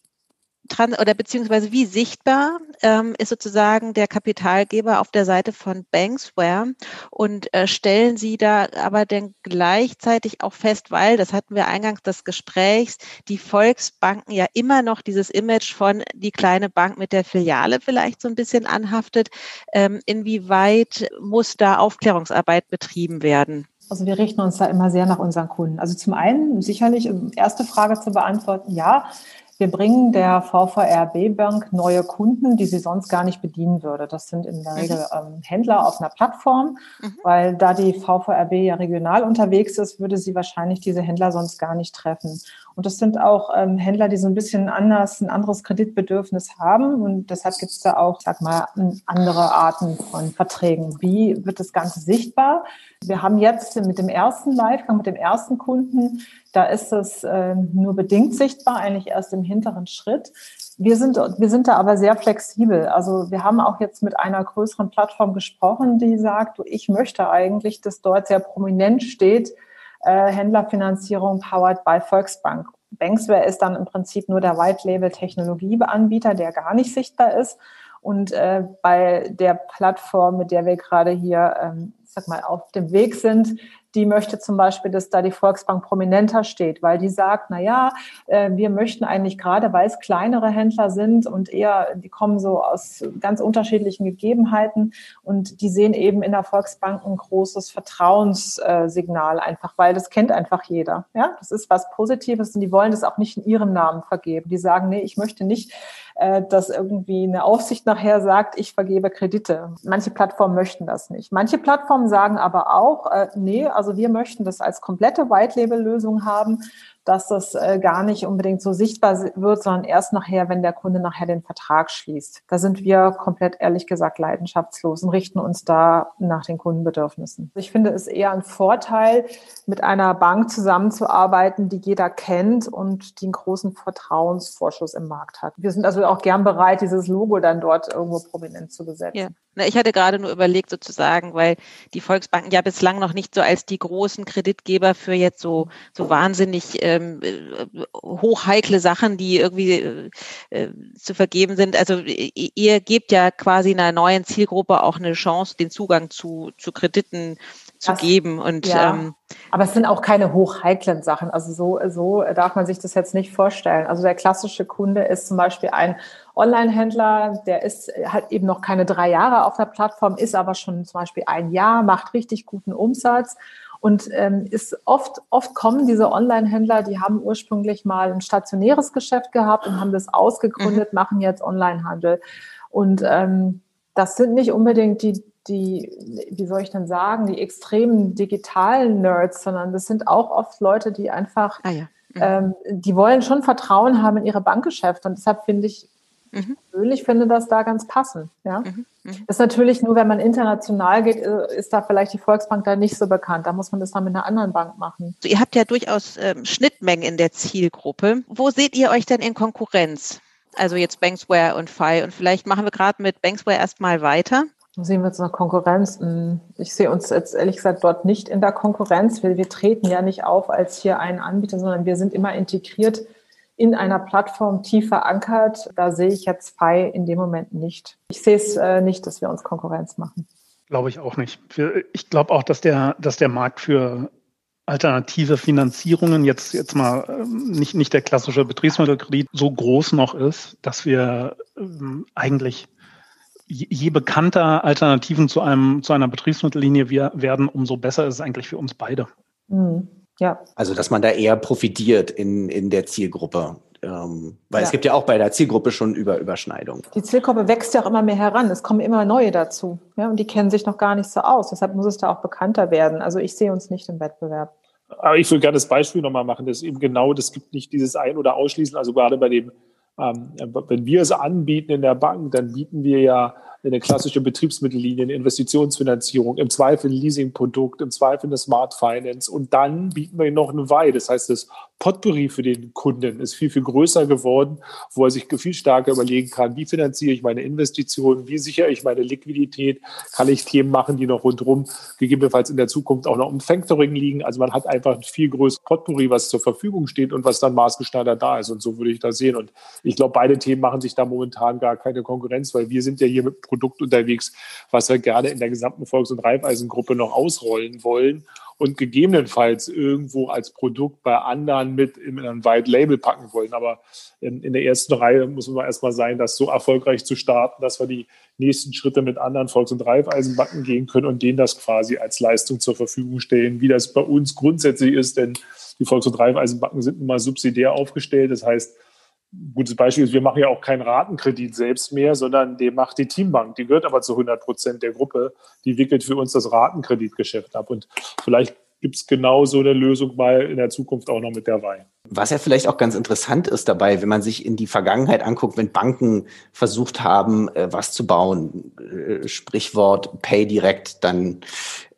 oder beziehungsweise wie sichtbar ähm, ist sozusagen der Kapitalgeber auf der Seite von Banksware und äh, stellen Sie da aber denn gleichzeitig auch fest, weil, das hatten wir eingangs des Gesprächs, die Volksbanken ja immer noch dieses Image von die kleine Bank mit der Filiale vielleicht so ein bisschen anhaftet. Ähm, inwieweit muss da Aufklärungsarbeit betrieben werden? Also wir richten uns da immer sehr nach unseren Kunden. Also zum einen sicherlich, erste Frage zu beantworten, ja, wir bringen der VVRB Bank neue Kunden, die sie sonst gar nicht bedienen würde. Das sind in der mhm. Regel ähm, Händler auf einer Plattform, mhm. weil da die VVRB ja regional unterwegs ist, würde sie wahrscheinlich diese Händler sonst gar nicht treffen. Und das sind auch ähm, Händler, die so ein bisschen anders, ein anderes Kreditbedürfnis haben. Und deshalb gibt es da auch, sag mal, andere Arten von Verträgen. Wie wird das Ganze sichtbar? Wir haben jetzt mit dem ersten Livegang, mit dem ersten Kunden, da ist es äh, nur bedingt sichtbar, eigentlich erst im hinteren Schritt. Wir sind, wir sind da aber sehr flexibel. Also wir haben auch jetzt mit einer größeren Plattform gesprochen, die sagt, ich möchte eigentlich, dass dort sehr prominent steht, äh, Händlerfinanzierung powered by Volksbank. Banksware ist dann im Prinzip nur der White-Label-Technologieanbieter, der gar nicht sichtbar ist. Und äh, bei der Plattform, mit der wir gerade hier, ähm, sag mal, auf dem Weg sind, die möchte zum Beispiel, dass da die Volksbank prominenter steht, weil die sagt, na ja, äh, wir möchten eigentlich gerade, weil es kleinere Händler sind und eher, die kommen so aus ganz unterschiedlichen Gegebenheiten und die sehen eben in der Volksbank ein großes Vertrauenssignal einfach, weil das kennt einfach jeder. Ja, das ist was Positives und die wollen das auch nicht in ihrem Namen vergeben. Die sagen, nee, ich möchte nicht, äh, dass irgendwie eine Aufsicht nachher sagt, ich vergebe Kredite. Manche Plattformen möchten das nicht. Manche Plattformen sagen aber auch, äh, nee, also wir möchten das als komplette White-Label-Lösung haben dass das äh, gar nicht unbedingt so sichtbar wird, sondern erst nachher, wenn der Kunde nachher den Vertrag schließt. Da sind wir komplett ehrlich gesagt leidenschaftslos und richten uns da nach den Kundenbedürfnissen. Ich finde es eher ein Vorteil, mit einer Bank zusammenzuarbeiten, die jeder kennt und die einen großen Vertrauensvorschuss im Markt hat. Wir sind also auch gern bereit, dieses Logo dann dort irgendwo prominent zu besetzen. Ja. Ich hatte gerade nur überlegt sozusagen, weil die Volksbanken ja bislang noch nicht so als die großen Kreditgeber für jetzt so, so wahnsinnig äh, ähm, äh, hochheikle Sachen, die irgendwie äh, äh, zu vergeben sind. Also ihr gebt ja quasi einer neuen Zielgruppe auch eine Chance, den Zugang zu, zu Krediten zu das, geben. Und, ja. ähm, Aber es sind auch keine hochheiklen Sachen. Also so, so darf man sich das jetzt nicht vorstellen. Also der klassische Kunde ist zum Beispiel ein Online-Händler, der ist halt eben noch keine drei Jahre auf der Plattform, ist aber schon zum Beispiel ein Jahr, macht richtig guten Umsatz Und ähm, ist oft, oft kommen diese Online-Händler, die haben ursprünglich mal ein stationäres Geschäft gehabt und haben das ausgegründet, mhm. machen jetzt Online-Handel. Und ähm, das sind nicht unbedingt die, die, wie soll ich denn sagen, die extremen digitalen Nerds, sondern das sind auch oft Leute, die einfach, ah ja. mhm. ähm, die wollen schon Vertrauen haben in ihre Bankgeschäfte. Und deshalb finde ich, mhm. persönlich finde das da ganz passend. Ja? Mhm. mhm. Das ist natürlich nur, wenn man international geht, äh, ist da vielleicht die Volksbank da nicht so bekannt. Da muss man das dann mit einer anderen Bank machen. Ihr habt ja durchaus ähm, Schnittmengen in der Zielgruppe. Wo seht ihr euch denn in Konkurrenz? Also jetzt Banksware und Fi. Und vielleicht machen wir gerade mit Banksware erstmal weiter. Sehen wir uns in der Konkurrenz? Hm, ich sehe uns jetzt ehrlich gesagt dort nicht in der Konkurrenz. Wir, wir treten ja nicht auf als hier ein Anbieter, sondern wir sind immer integriert in einer Plattform tief verankert. Da sehe ich jetzt Fi in dem Moment nicht. Ich sehe es äh, nicht, dass wir uns Konkurrenz machen. Glaube ich auch nicht. Ich glaube auch, dass der, dass der Markt für alternative Finanzierungen jetzt, jetzt mal ähm, nicht, nicht der klassische Betriebsmittelkredit so groß noch ist, dass wir ähm, eigentlich je bekannter Alternativen zu einem zu einer Betriebsmittellinie wir werden, umso besser ist es eigentlich für uns beide. Mhm. Ja. Also dass man da eher profitiert in, in der Zielgruppe. Ähm, weil ja. es gibt ja auch bei der Zielgruppe schon Über Überschneidungen. Die Zielgruppe wächst ja auch immer mehr heran. Es kommen immer neue dazu. Ja, und die kennen sich noch gar nicht so aus. Deshalb muss es da auch bekannter werden. Also ich sehe uns nicht im Wettbewerb. Aber ich will gerne das Beispiel nochmal machen, dass eben genau, das gibt nicht dieses Ein- oder Ausschließen. Also gerade bei dem, ähm, wenn wir es anbieten in der Bank, dann bieten wir ja eine klassische Betriebsmittellinie, eine Investitionsfinanzierung, im Zweifel ein Leasingprodukt, im Zweifel eine Smart Finance und dann bieten wir noch eine Weih. Das heißt, das Potpourri für den Kunden ist viel, viel größer geworden, wo er sich viel stärker überlegen kann, wie finanziere ich meine Investitionen, wie sichere ich meine Liquidität, kann ich Themen machen, die noch rundherum gegebenenfalls in der Zukunft auch noch im Factoring liegen. Also man hat einfach ein viel größeres Potpourri, was zur Verfügung steht und was dann maßgeschneidert da ist. Und so würde ich das sehen. Und ich glaube, beide Themen machen sich da momentan gar keine Konkurrenz, weil wir sind ja hier mit Produkt unterwegs, was wir gerne in der gesamten Volks- und Raiffeisengruppe noch ausrollen wollen und gegebenenfalls irgendwo als Produkt bei anderen mit in ein White Label packen wollen. Aber in, in der ersten Reihe muss man erstmal sein, das so erfolgreich zu starten, dass wir die nächsten Schritte mit anderen Volks- und Reifeisenbanken gehen können und denen das quasi als Leistung zur Verfügung stellen, wie das bei uns grundsätzlich ist, denn die Volks- und Reifeisenbanken sind nun mal subsidiär aufgestellt. Das heißt, gutes Beispiel ist, wir machen ja auch keinen Ratenkredit selbst mehr, sondern den macht die Teambank. Die gehört aber zu 100 Prozent der Gruppe. Die wickelt für uns das Ratenkreditgeschäft ab. Und vielleicht gibt es genau so eine Lösung mal in der Zukunft auch noch mit der Wein. Was ja vielleicht auch ganz interessant ist dabei, wenn man sich in die Vergangenheit anguckt, wenn Banken versucht haben, äh, was zu bauen, äh, Sprichwort Pay direkt, dann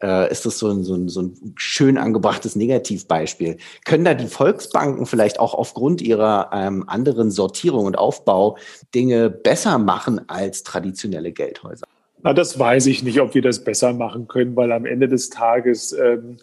äh, ist das so ein, so, ein, so ein schön angebrachtes Negativbeispiel. Können da die Volksbanken vielleicht auch aufgrund ihrer ähm, anderen Sortierung und Aufbau Dinge besser machen als traditionelle Geldhäuser? Na, das weiß ich nicht, ob wir das besser machen können, weil am Ende des Tages ähm,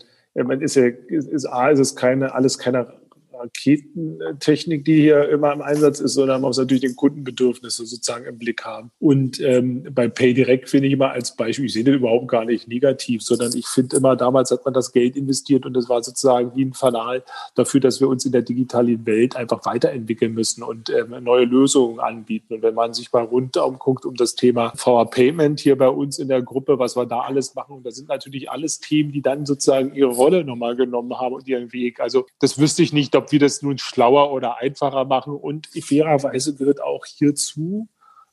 ist ja, ist A, ist es keine, alles keine Raketentechnik, die hier immer im Einsatz ist, sondern man muss natürlich den Kundenbedürfnisse sozusagen im Blick haben. Und ähm, bei PayDirect finde ich immer als Beispiel, ich sehe das überhaupt gar nicht negativ, sondern ich finde immer, damals hat man das Geld investiert und das war sozusagen wie ein Fanal dafür, dass wir uns in der digitalen Welt einfach weiterentwickeln müssen und ähm, neue Lösungen anbieten. Und wenn man sich mal rundum guckt um das Thema VR Payment hier bei uns in der Gruppe, was wir da alles machen, und da sind natürlich alles Themen, die dann sozusagen ihre Rolle nochmal genommen haben und ihren Weg. Also das wüsste ich nicht, ob ob wir das nun schlauer oder einfacher machen. Und fairerweise gehört auch hierzu,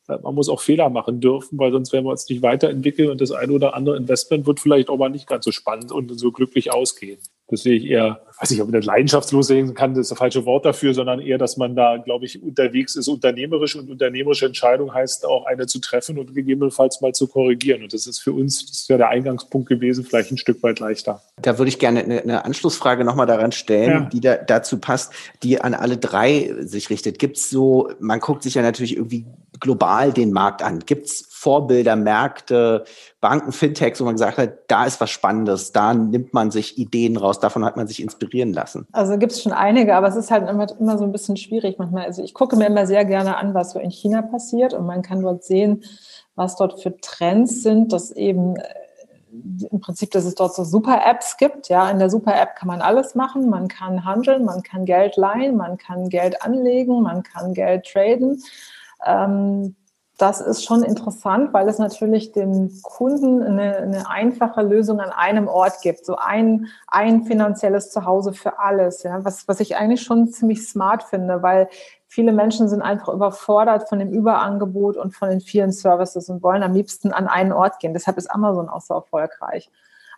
äh, man muss auch Fehler machen dürfen, weil sonst werden wir uns nicht weiterentwickeln und das eine oder andere Investment wird vielleicht auch mal nicht ganz so spannend und so glücklich ausgehen. Das sehe ich eher, weiß nicht, ob man das leidenschaftslos sehen kann, das ist das falsche Wort dafür, sondern eher, dass man da, glaube ich, unterwegs ist, unternehmerisch und unternehmerische Entscheidung heißt auch eine zu treffen und gegebenenfalls mal zu korrigieren. Und das ist für uns, das wäre der Eingangspunkt gewesen, vielleicht ein Stück weit leichter. Da würde ich gerne eine, eine Anschlussfrage nochmal daran stellen, ja. die da, dazu passt, die an alle drei sich richtet. Gibt es so, man guckt sich ja natürlich irgendwie global den Markt an. Gibt es Vorbilder, Märkte, Banken, Fintechs, wo man gesagt hat, da ist was Spannendes, da nimmt man sich Ideen raus, davon hat man sich inspirieren lassen? Also gibt es schon einige, aber es ist halt immer, immer so ein bisschen schwierig manchmal. Also ich gucke mir immer sehr gerne an, was so in China passiert und man kann dort sehen, was dort für Trends sind, dass eben äh, im Prinzip, dass es dort so Super-Apps gibt. Ja, in der Super-App kann man alles machen. Man kann handeln, man kann Geld leihen, man kann Geld anlegen, man kann Geld traden. Ähm, das ist schon interessant, weil es natürlich dem Kunden eine, eine, einfache Lösung an einem Ort gibt. So ein, ein finanzielles Zuhause für alles. Ja, was, was ich eigentlich schon ziemlich smart finde, weil viele Menschen sind einfach überfordert von dem Überangebot und von den vielen Services und wollen am liebsten an einen Ort gehen. Deshalb ist Amazon auch so erfolgreich.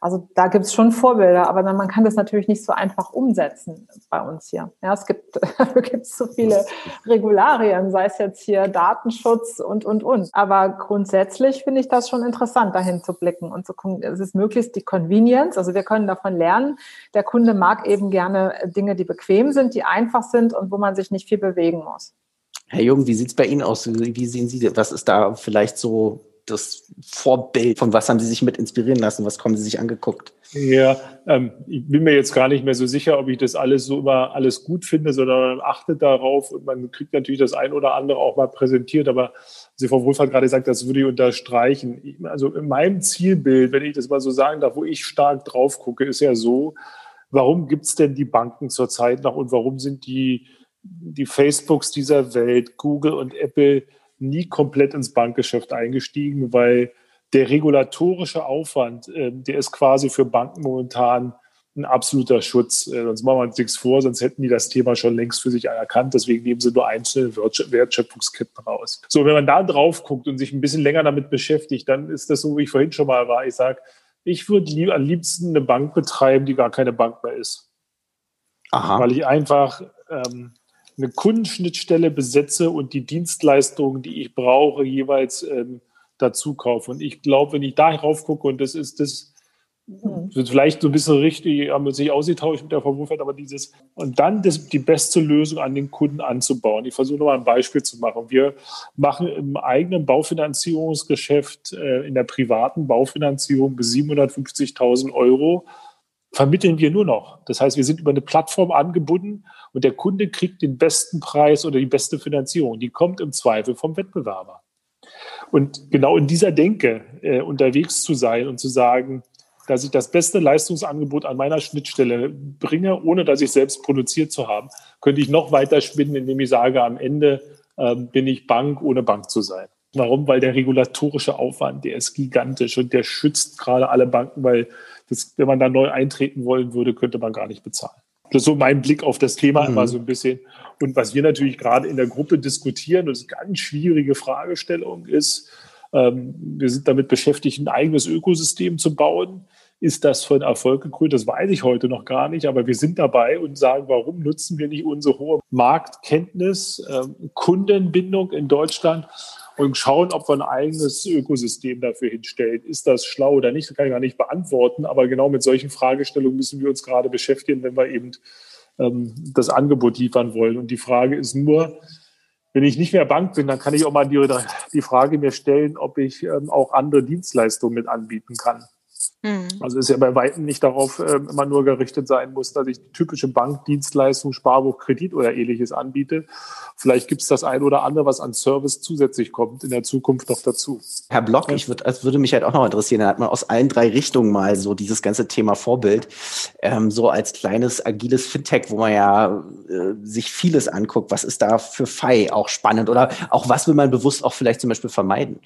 Also da gibt es schon Vorbilder, aber man kann das natürlich nicht so einfach umsetzen bei uns hier. Ja, es gibt, gibt so viele Regularien, sei es jetzt hier Datenschutz und, und, und. Aber grundsätzlich finde ich das schon interessant, dahin zu blicken und zu gucken, es ist möglichst die Convenience. Also wir können davon lernen. Der Kunde mag eben gerne Dinge, die bequem sind, die einfach sind und wo man sich nicht viel bewegen muss. Herr Jung, wie sieht es bei Ihnen aus? Wie sehen Sie, was ist da vielleicht so das Vorbild? Von was haben Sie sich mit inspirieren lassen? Was haben Sie sich angeguckt? Ja, ähm, ich bin mir jetzt gar nicht mehr so sicher, ob ich das alles so immer alles gut finde, sondern man achtet darauf und man kriegt natürlich das ein oder andere auch mal präsentiert. Aber Sie Frau Wohlfahrt gerade gesagt, das würde ich unterstreichen. Also in meinem Zielbild, wenn ich das mal so sagen darf, wo ich stark drauf gucke, ist ja so, warum gibt es denn die Banken zurzeit noch und warum sind die, die Facebooks dieser Welt, Google und Apple nie komplett ins Bankgeschäft eingestiegen, weil der regulatorische Aufwand, äh, der ist quasi für Banken momentan ein absoluter Schutz. Äh, sonst machen wir uns nichts vor, sonst hätten die das Thema schon längst für sich anerkannt. Deswegen nehmen sie nur einzelne Wertschöpfungsketten raus. So, wenn man da drauf guckt und sich ein bisschen länger damit beschäftigt, dann ist das so, wie ich vorhin schon mal war. Ich sage, ich würde lieb, am liebsten eine Bank betreiben, die gar keine Bank mehr ist. Aha. Weil ich einfach ähm, eine Kundenschnittstelle besetze und die Dienstleistungen, die ich brauche, jeweils ähm, dazu kaufe. Und ich glaube, wenn ich da rauf gucke, und das ist das, mhm. vielleicht so ein bisschen richtig, haben wir sich ausgetauscht mit der Frau Wurfeld, aber dieses, und dann das, die beste Lösung an den Kunden anzubauen. Ich versuche nochmal ein Beispiel zu machen. Wir machen im eigenen Baufinanzierungsgeschäft, äh, in der privaten Baufinanzierung bis 750.000 Euro vermitteln wir nur noch. Das heißt, wir sind über eine Plattform angebunden und der Kunde kriegt den besten Preis oder die beste Finanzierung. Die kommt im Zweifel vom Wettbewerber. Und genau in dieser Denke äh, unterwegs zu sein und zu sagen, dass ich das beste Leistungsangebot an meiner Schnittstelle bringe, ohne dass ich selbst produziert zu haben, könnte ich noch weiter spinnen, indem ich sage, am Ende äh, bin ich Bank, ohne Bank zu sein. Warum? Weil der regulatorische Aufwand, der ist gigantisch und der schützt gerade alle Banken, weil das, wenn man da neu eintreten wollen würde, könnte man gar nicht bezahlen. Das ist so mein Blick auf das Thema mhm. immer so ein bisschen. Und was wir natürlich gerade in der Gruppe diskutieren, und das ist eine ganz schwierige Fragestellung, ist, ähm, wir sind damit beschäftigt, ein eigenes Ökosystem zu bauen. Ist das von Erfolg gekrönt? Das weiß ich heute noch gar nicht, aber wir sind dabei und sagen, warum nutzen wir nicht unsere hohe Marktkenntnis, ähm, Kundenbindung in Deutschland und schauen, ob wir ein eigenes Ökosystem dafür hinstellen. Ist das schlau oder nicht? Das kann ich gar nicht beantworten, aber genau mit solchen Fragestellungen müssen wir uns gerade beschäftigen, wenn wir eben ähm, das Angebot liefern wollen. Und die Frage ist nur, wenn ich nicht mehr Bank bin, dann kann ich auch mal die, die Frage mir stellen, ob ich ähm, auch andere Dienstleistungen mit anbieten kann. Mhm. Also ist ja bei weitem nicht darauf äh, immer nur gerichtet sein muss, dass ich die typische Bankdienstleistung, Sparbuch, Kredit oder ähnliches anbiete. Vielleicht gibt es das ein oder andere, was an Service zusätzlich kommt in der Zukunft noch dazu. Herr Block, ich würd, es würde mich halt auch noch interessieren, da hat man aus allen drei Richtungen mal so dieses ganze Thema Vorbild, ähm, so als kleines agiles Fintech, wo man ja äh, sich vieles anguckt. Was ist da für FI auch spannend oder auch was will man bewusst auch vielleicht zum Beispiel vermeiden?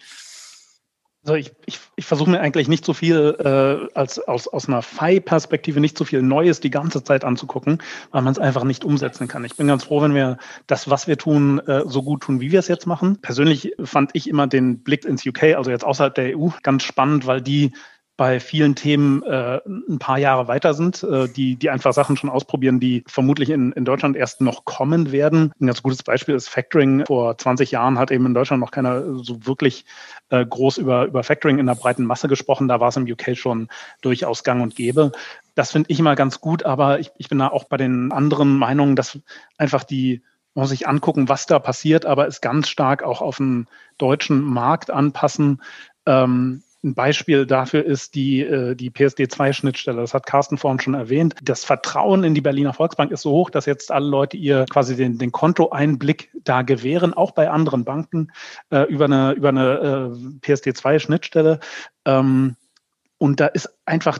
Also ich, ich, ich versuche mir eigentlich nicht so viel äh, als aus, aus einer FI-Perspektive nicht so viel Neues die ganze Zeit anzugucken, weil man es einfach nicht umsetzen kann. Ich bin ganz froh, wenn wir das, was wir tun, äh, so gut tun, wie wir es jetzt machen. Persönlich fand ich immer den Blick ins UK, also jetzt außerhalb der EU, ganz spannend, weil die bei vielen Themen äh, ein paar Jahre weiter sind, äh, die, die einfach Sachen schon ausprobieren, die vermutlich in, in Deutschland erst noch kommen werden. Ein ganz gutes Beispiel ist Factoring. Vor 20 Jahren hat eben in Deutschland noch keiner so wirklich äh, groß über, über Factoring in der breiten Masse gesprochen. Da war es im UK schon durchaus gang und gäbe. Das finde ich immer ganz gut, aber ich, ich bin da auch bei den anderen Meinungen, dass einfach die man muss sich angucken, was da passiert, aber es ganz stark auch auf den deutschen Markt anpassen. Ähm, ein Beispiel dafür ist die, äh, die PSD2-Schnittstelle. Das hat Carsten vorhin schon erwähnt. Das Vertrauen in die Berliner Volksbank ist so hoch, dass jetzt alle Leute ihr quasi den, den Kontoeinblick da gewähren, auch bei anderen Banken äh, über eine, über eine äh, PSD2-Schnittstelle. Ähm, und da ist einfach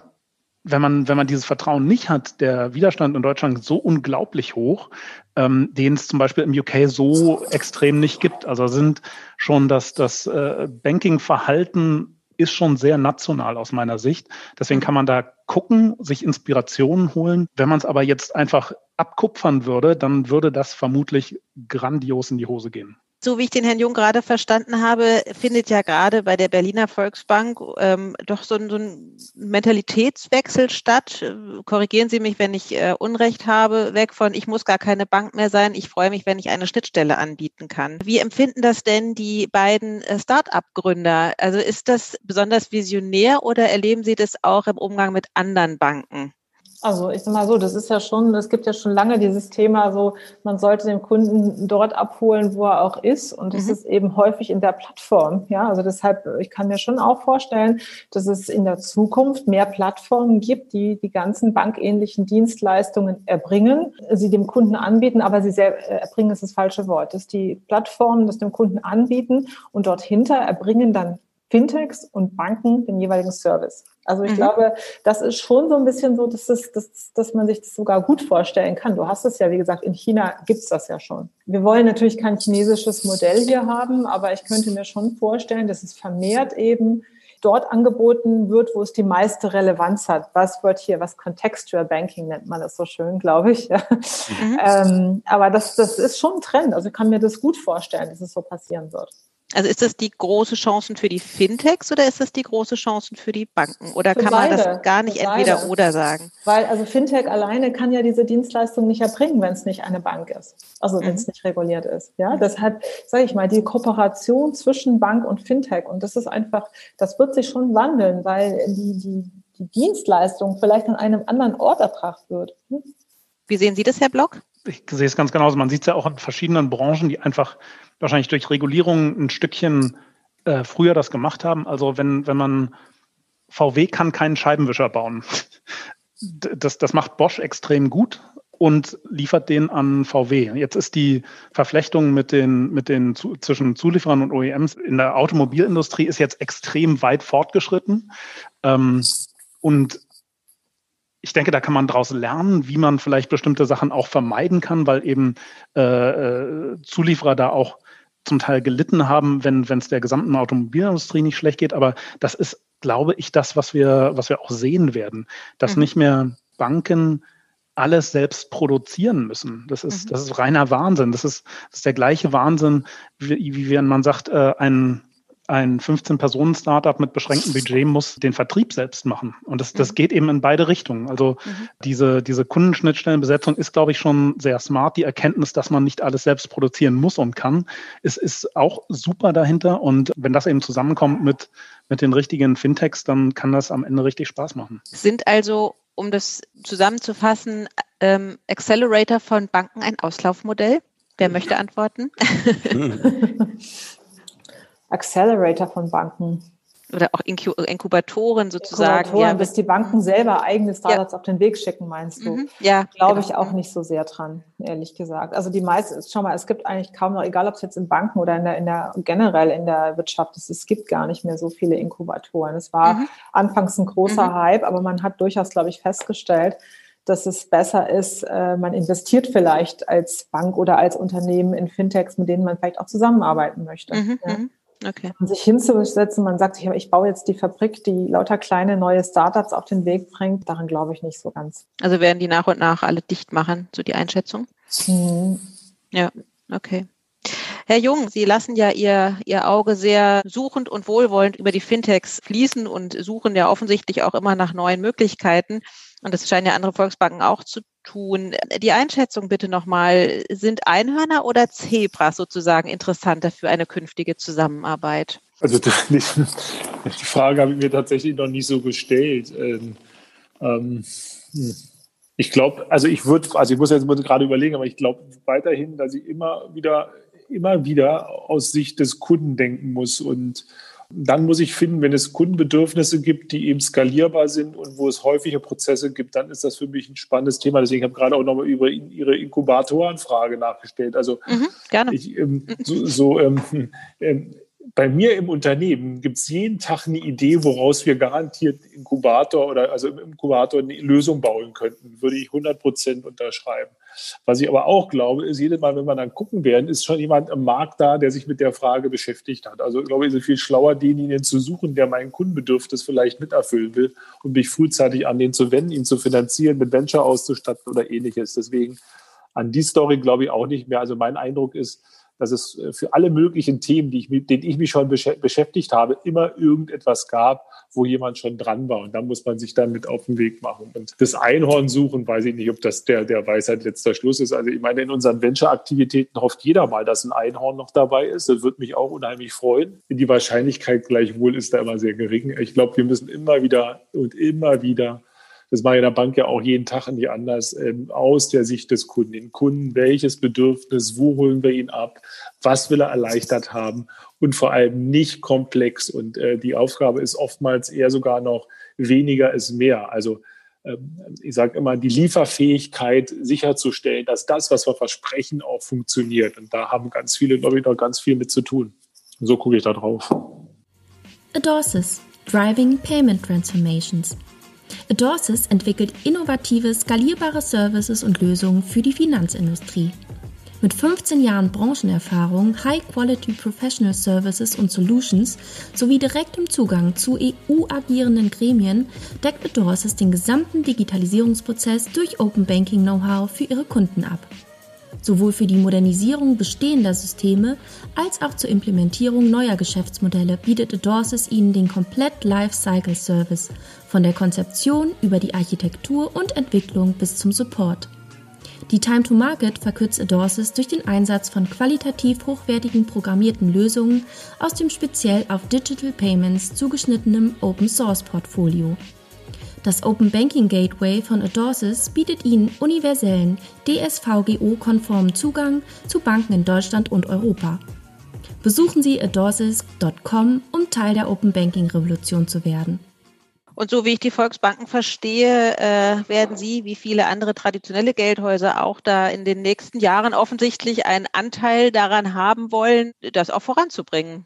wenn man, wenn man dieses Vertrauen nicht hat, der Widerstand in Deutschland so unglaublich hoch, ähm, den es zum Beispiel im UK so extrem nicht gibt. Also sind schon das, das äh, Banking-Verhalten ist schon sehr national aus meiner Sicht. Deswegen kann man da gucken, sich Inspirationen holen. Wenn man es aber jetzt einfach abkupfern würde, dann würde das vermutlich grandios in die Hose gehen. So wie ich den Herrn Jung gerade verstanden habe, findet ja gerade bei der Berliner Volksbank ähm, doch so ein, so ein, Mentalitätswechsel statt. Korrigieren Sie mich, wenn ich äh, Unrecht habe, weg von ich muss gar keine Bank mehr sein, ich freue mich, wenn ich eine Schnittstelle anbieten kann. Wie empfinden das denn die beiden äh, Start-up-Gründer? Also ist das besonders visionär oder erleben Sie das auch im Umgang mit anderen Banken? Also ich sag mal so, das ist ja schon, es gibt ja schon lange dieses Thema so, man sollte den Kunden dort abholen, wo er auch ist. Und das mhm. ist eben häufig in der Plattform. Ja, also deshalb, ich kann mir schon auch vorstellen, dass es in der Zukunft mehr Plattformen gibt, die die ganzen bankähnlichen Dienstleistungen erbringen, sie dem Kunden anbieten, aber sie sehr, äh, erbringen ist das falsche Wort, dass die Plattformen das dem Kunden anbieten und dort hinter erbringen dann Fintechs und Banken den jeweiligen Service. Also ich mhm. glaube, das ist schon so ein bisschen so, dass, es, dass, dass man sich das sogar gut vorstellen kann. Du hast es ja, wie gesagt, in China gibt's das ja schon. Wir wollen natürlich kein chinesisches Modell hier haben, aber ich könnte mir schon vorstellen, dass es vermehrt eben dort angeboten wird, wo es die meiste Relevanz hat. Was wird hier, was Contextual Banking nennt man das so schön, glaube ich. Mhm. ähm, aber das, das ist schon ein Trend. Also ich kann mir das gut vorstellen, dass es so passieren wird. Also ist das die große Chancen für die Fintechs oder ist das die große Chancen für die Banken? Oder für kann beide, man das gar nicht entweder beide. oder sagen? Weil also Fintech alleine kann ja diese Dienstleistung nicht erbringen, wenn es nicht eine Bank ist. Also wenn es mhm. nicht reguliert ist. Ja, deshalb sage ich mal, die Kooperation zwischen Bank und Fintech und das ist einfach, das wird sich schon wandeln, weil die, die, die Dienstleistung vielleicht an einem anderen Ort erbracht wird. Hm? Wie sehen Sie das, Herr Block? Ich sehe es ganz genauso. Man sieht es ja auch in verschiedenen Branchen, die einfach wahrscheinlich durch Regulierung ein Stückchen äh, früher das gemacht haben. Also wenn, wenn man VW kann keinen Scheibenwischer bauen. Das, das macht Bosch extrem gut und liefert den an VW. Jetzt ist die Verflechtung mit den, mit den zu, zwischen Zulieferern und OEMs in der Automobilindustrie ist jetzt extrem weit fortgeschritten. Ähm, und ich denke, da kann man daraus lernen, wie man vielleicht bestimmte Sachen auch vermeiden kann, weil eben äh, äh Zulieferer da auch zum Teil gelitten haben, wenn es der gesamten Automobilindustrie nicht schlecht geht. Aber das ist, glaube ich, das, was wir, was wir auch sehen werden, dass mhm. nicht mehr Banken alles selbst produzieren müssen. Das ist, mhm. das ist reiner Wahnsinn. Das ist, das ist der gleiche Wahnsinn, wie, wie wenn man sagt, äh, ein ein 15-Personen-Startup mit beschränktem Budget muss den Vertrieb selbst machen. Und das, das mhm. geht eben in beide Richtungen. Also mhm. diese, diese Kundenschnittstellenbesetzung ist, glaube ich, schon sehr smart. Die Erkenntnis, dass man nicht alles selbst produzieren muss und kann, ist, ist auch super dahinter. Und wenn das eben zusammenkommt mit, mit den richtigen Fintechs, dann kann das am Ende richtig Spaß machen. Sind also, um das zusammenzufassen, ähm, Accelerator von Banken ein Auslaufmodell? Wer möchte antworten? Accelerator von Banken. Oder auch Inkubatoren sozusagen. Inkubatoren, ja. bis die Banken selber eigene Startups ja. auf den Weg schicken, meinst du? Mhm. Ja. Glaube genau. ich auch nicht so sehr dran, ehrlich gesagt. Also die meisten, schau mal, es gibt eigentlich kaum noch, egal ob es jetzt in Banken oder in der, in der generell in der Wirtschaft ist, es gibt gar nicht mehr so viele Inkubatoren. Es war mhm. anfangs ein großer mhm. Hype, aber man hat durchaus, glaube ich, festgestellt, dass es besser ist, äh, man investiert vielleicht als Bank oder als Unternehmen in Fintechs, mit denen man vielleicht auch zusammenarbeiten möchte. Mhm, ja. Okay. Und sich hinzusetzen, man sagt sich, ich baue jetzt die Fabrik, die lauter kleine neue Startups auf den Weg bringt, daran glaube ich nicht so ganz. Also werden die nach und nach alle dicht machen, so die Einschätzung? Mhm. Ja, okay. Herr Jung, Sie lassen ja Ihr, Ihr Auge sehr suchend und wohlwollend über die Fintechs fließen und suchen ja offensichtlich auch immer nach neuen Möglichkeiten. Und das scheinen ja andere Volksbanken auch zu tun. Die Einschätzung bitte nochmal. Sind Einhörner oder Zebras sozusagen interessanter für eine künftige Zusammenarbeit? Also die, Frage habe ich mir tatsächlich noch nicht so gestellt. Ähm, ähm, hm. ich glaube, also ich würde, also ich muss jetzt gerade überlegen, aber ich glaube weiterhin, dass ich immer wieder, immer wieder aus Sicht des Kunden denken muss und dann muss ich finden, wenn es Kundenbedürfnisse gibt, die eben skalierbar sind und wo es häufige Prozesse gibt, dann ist das für mich ein spannendes Thema. Deswegen habe ich gerade auch nochmal über Ihre Inkubatorenfrage nachgestellt. Also mhm, gerne. Ich, ähm, so, so ähm, ähm, bei mir im Unternehmen gibt es jeden Tag eine Idee, woraus wir garantiert Inkubator oder also im Inkubator eine Lösung bauen könnten. Würde ich 100 Prozent unterschreiben. Was ich aber auch glaube, ist, jedes Mal, wenn wir dann gucken werden, ist schon jemand am Markt da, der sich mit der Frage beschäftigt hat. Also ich glaube, es ist viel schlauer, denjenigen zu suchen, der mein Kundenbedürfnis vielleicht miterfüllen will und mich frühzeitig an den zu wenden, ihn zu finanzieren, mit Venture auszustatten oder ähnliches. Deswegen an die Story glaube ich auch nicht mehr. Also mein Eindruck ist, dass es äh, für alle möglichen Themen, die ich, mit denen ich mich schon beschäftigt habe, immer irgendetwas gab, wo jemand schon dran war. Und da muss man sich dann mit auf den Weg machen. Und das Einhorn suchen, weiß ich nicht, ob das der, der Weisheit letzter Schluss ist. Also ich meine, in unseren Venture-Aktivitäten hofft jeder mal, dass ein Einhorn noch dabei ist. Das würde mich auch unheimlich freuen. Die Wahrscheinlichkeit gleichwohl ist da immer sehr gering. Ich glaube, wir müssen immer wieder und immer wieder das mache ich der Bank ja auch jeden Tag nicht anders, ähm, aus der Sicht des Kunden. Den Kunden, welches Bedürfnis, wo holen wir ihn ab, was will er erleichtert haben und vor allem nicht komplex. Und äh, die Aufgabe ist oftmals eher sogar noch weniger ist mehr. Also ähm, ich sage immer, die Lieferfähigkeit sicherzustellen, dass das, was wir versprechen, auch funktioniert. Und da haben ganz viele, glaube ich, noch ganz viel mit zu tun. Und so gucke ich da drauf. Adorsis, Driving Payment Transformations. Adorsis entwickelt innovative, skalierbare Services und Lösungen für die Finanzindustrie. Mit 15 Jahren Branchenerfahrung, High-Quality Professional Services und Solutions sowie direktem Zugang zu EU-agierenden Gremien deckt Adorsis den gesamten Digitalisierungsprozess durch Open Banking Know-how für ihre Kunden ab sowohl für die Modernisierung bestehender Systeme als auch zur Implementierung neuer Geschäftsmodelle bietet Adorsis Ihnen den komplett Lifecycle Service von der Konzeption über die Architektur und Entwicklung bis zum Support. Die Time to Market verkürzt Adorsis durch den Einsatz von qualitativ hochwertigen programmierten Lösungen aus dem speziell auf Digital Payments zugeschnittenen Open Source Portfolio. Das Open Banking Gateway von Adorsis bietet Ihnen universellen, DSVGO-konformen Zugang zu Banken in Deutschland und Europa. Besuchen Sie adorsis.com, um Teil der Open Banking Revolution zu werden. Und so wie ich die Volksbanken verstehe, äh, werden Sie, wie viele andere traditionelle Geldhäuser, auch da in den nächsten Jahren offensichtlich einen Anteil daran haben wollen, das auch voranzubringen.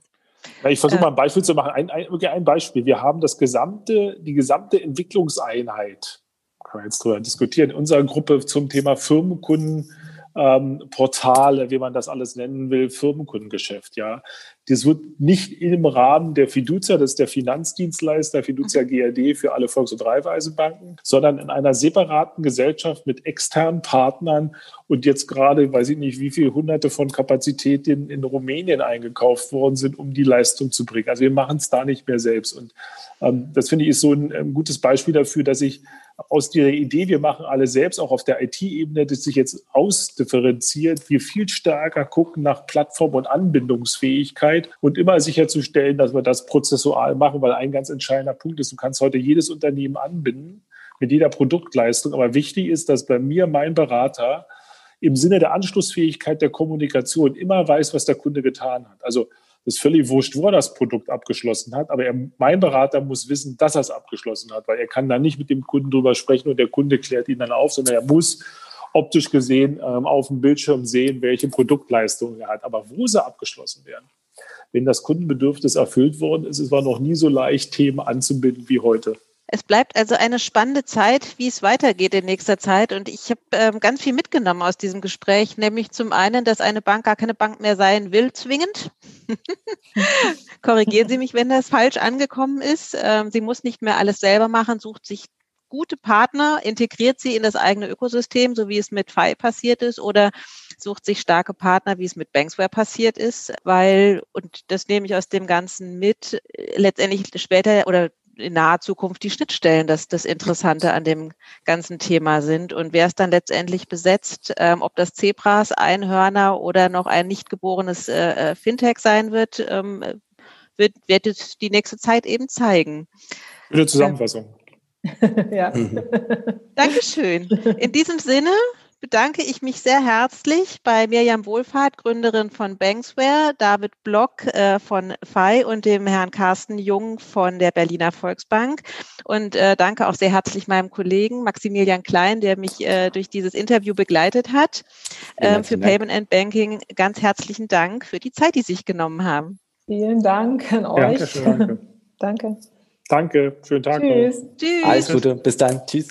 Ja, ich versuche mal ein Beispiel zu machen. Ein, ein, ein Beispiel. Wir haben das gesamte, die gesamte Entwicklungseinheit, kann man jetzt drüber diskutieren, in unserer Gruppe zum Thema Firmenkunden ähm, Portale, wie man das alles nennen will, Firmenkundengeschäft, ja. Das wird nicht im Rahmen der Fiducia, das ist der Finanzdienstleister Fiducia mhm. GRD für alle Volks- und Raiffeisenbanken, sondern in einer separaten Gesellschaft mit externen Partnern und jetzt gerade, weiß ich nicht, wie viele hunderte von Kapazitäten in Rumänien eingekauft worden sind, um die Leistung zu bringen. Also wir machen es da nicht mehr selbst. Und ähm, das finde ich ist so ein, ein gutes Beispiel dafür, dass ich aus der Idee, wir machen alle selbst, auch auf der IT-Ebene, das sich jetzt ausdifferenziert, wir viel stärker gucken nach Plattform- und Anbindungsfähigkeit und immer sicherzustellen, dass wir das prozessual machen, weil ein ganz entscheidender Punkt ist, du kannst heute jedes Unternehmen anbinden mit jeder Produktleistung, aber wichtig ist, dass bei mir mein Berater im Sinne der Anschlussfähigkeit der Kommunikation immer weiß, was der Kunde getan hat. Also ist völlig wurscht, wo er das Produkt abgeschlossen hat, aber er, mein Berater muss wissen, dass er es abgeschlossen hat, weil er kann dann nicht mit dem Kunden drüber sprechen und der Kunde klärt ihn dann auf, sondern er muss optisch gesehen ähm, auf dem Bildschirm sehen, welche Produktleistungen er hat, aber wo sie abgeschlossen werden. Wenn das Kundenbedürfnis erfüllt worden ist, es war noch nie so leicht, Themen anzubinden wie heute. Es bleibt also eine spannende Zeit, wie es weitergeht in nächster Zeit. Und ich habe ähm, ganz viel mitgenommen aus diesem Gespräch, nämlich zum einen, dass eine Bank gar keine Bank mehr sein will, zwingend. Korrigieren Sie mich, wenn das falsch angekommen ist. Ähm, sie muss nicht mehr alles selber machen, sucht sich gute Partner, integriert sie in das eigene Ökosystem, so wie es mit FI passiert ist, oder sucht sich starke Partner, wie es mit Banksware passiert ist, weil, und das nehme ich aus dem Ganzen mit, letztendlich später oder in naher Zukunft die Schnittstellen das, das Interessante an dem ganzen Thema sind. Und wer es dann letztendlich besetzt, ähm, ob das Zebras, Einhörner oder noch ein nicht geborenes äh, äh Fintech sein wird, ähm, wird, wird es die nächste Zeit eben zeigen. Gute Zusammenfassung. ja. Dankeschön. In diesem Sinne bedanke ich mich sehr herzlich bei Mirjam Wohlfahrt, Gründerin von Banksware, David Block äh, von FI und dem Herrn Carsten Jung von der Berliner Volksbank. Und äh, danke auch sehr herzlich meinem Kollegen Maximilian Klein, der mich äh, durch dieses Interview begleitet hat. Für Payment and Banking ganz herzlichen Dank für die Zeit, die Sie sich genommen haben. Vielen Dank an euch. Ja, danke. danke. Danke. Schönen Tag Tschüss. noch. Tschüss. Alles Gute. Bis dann. Tschüss.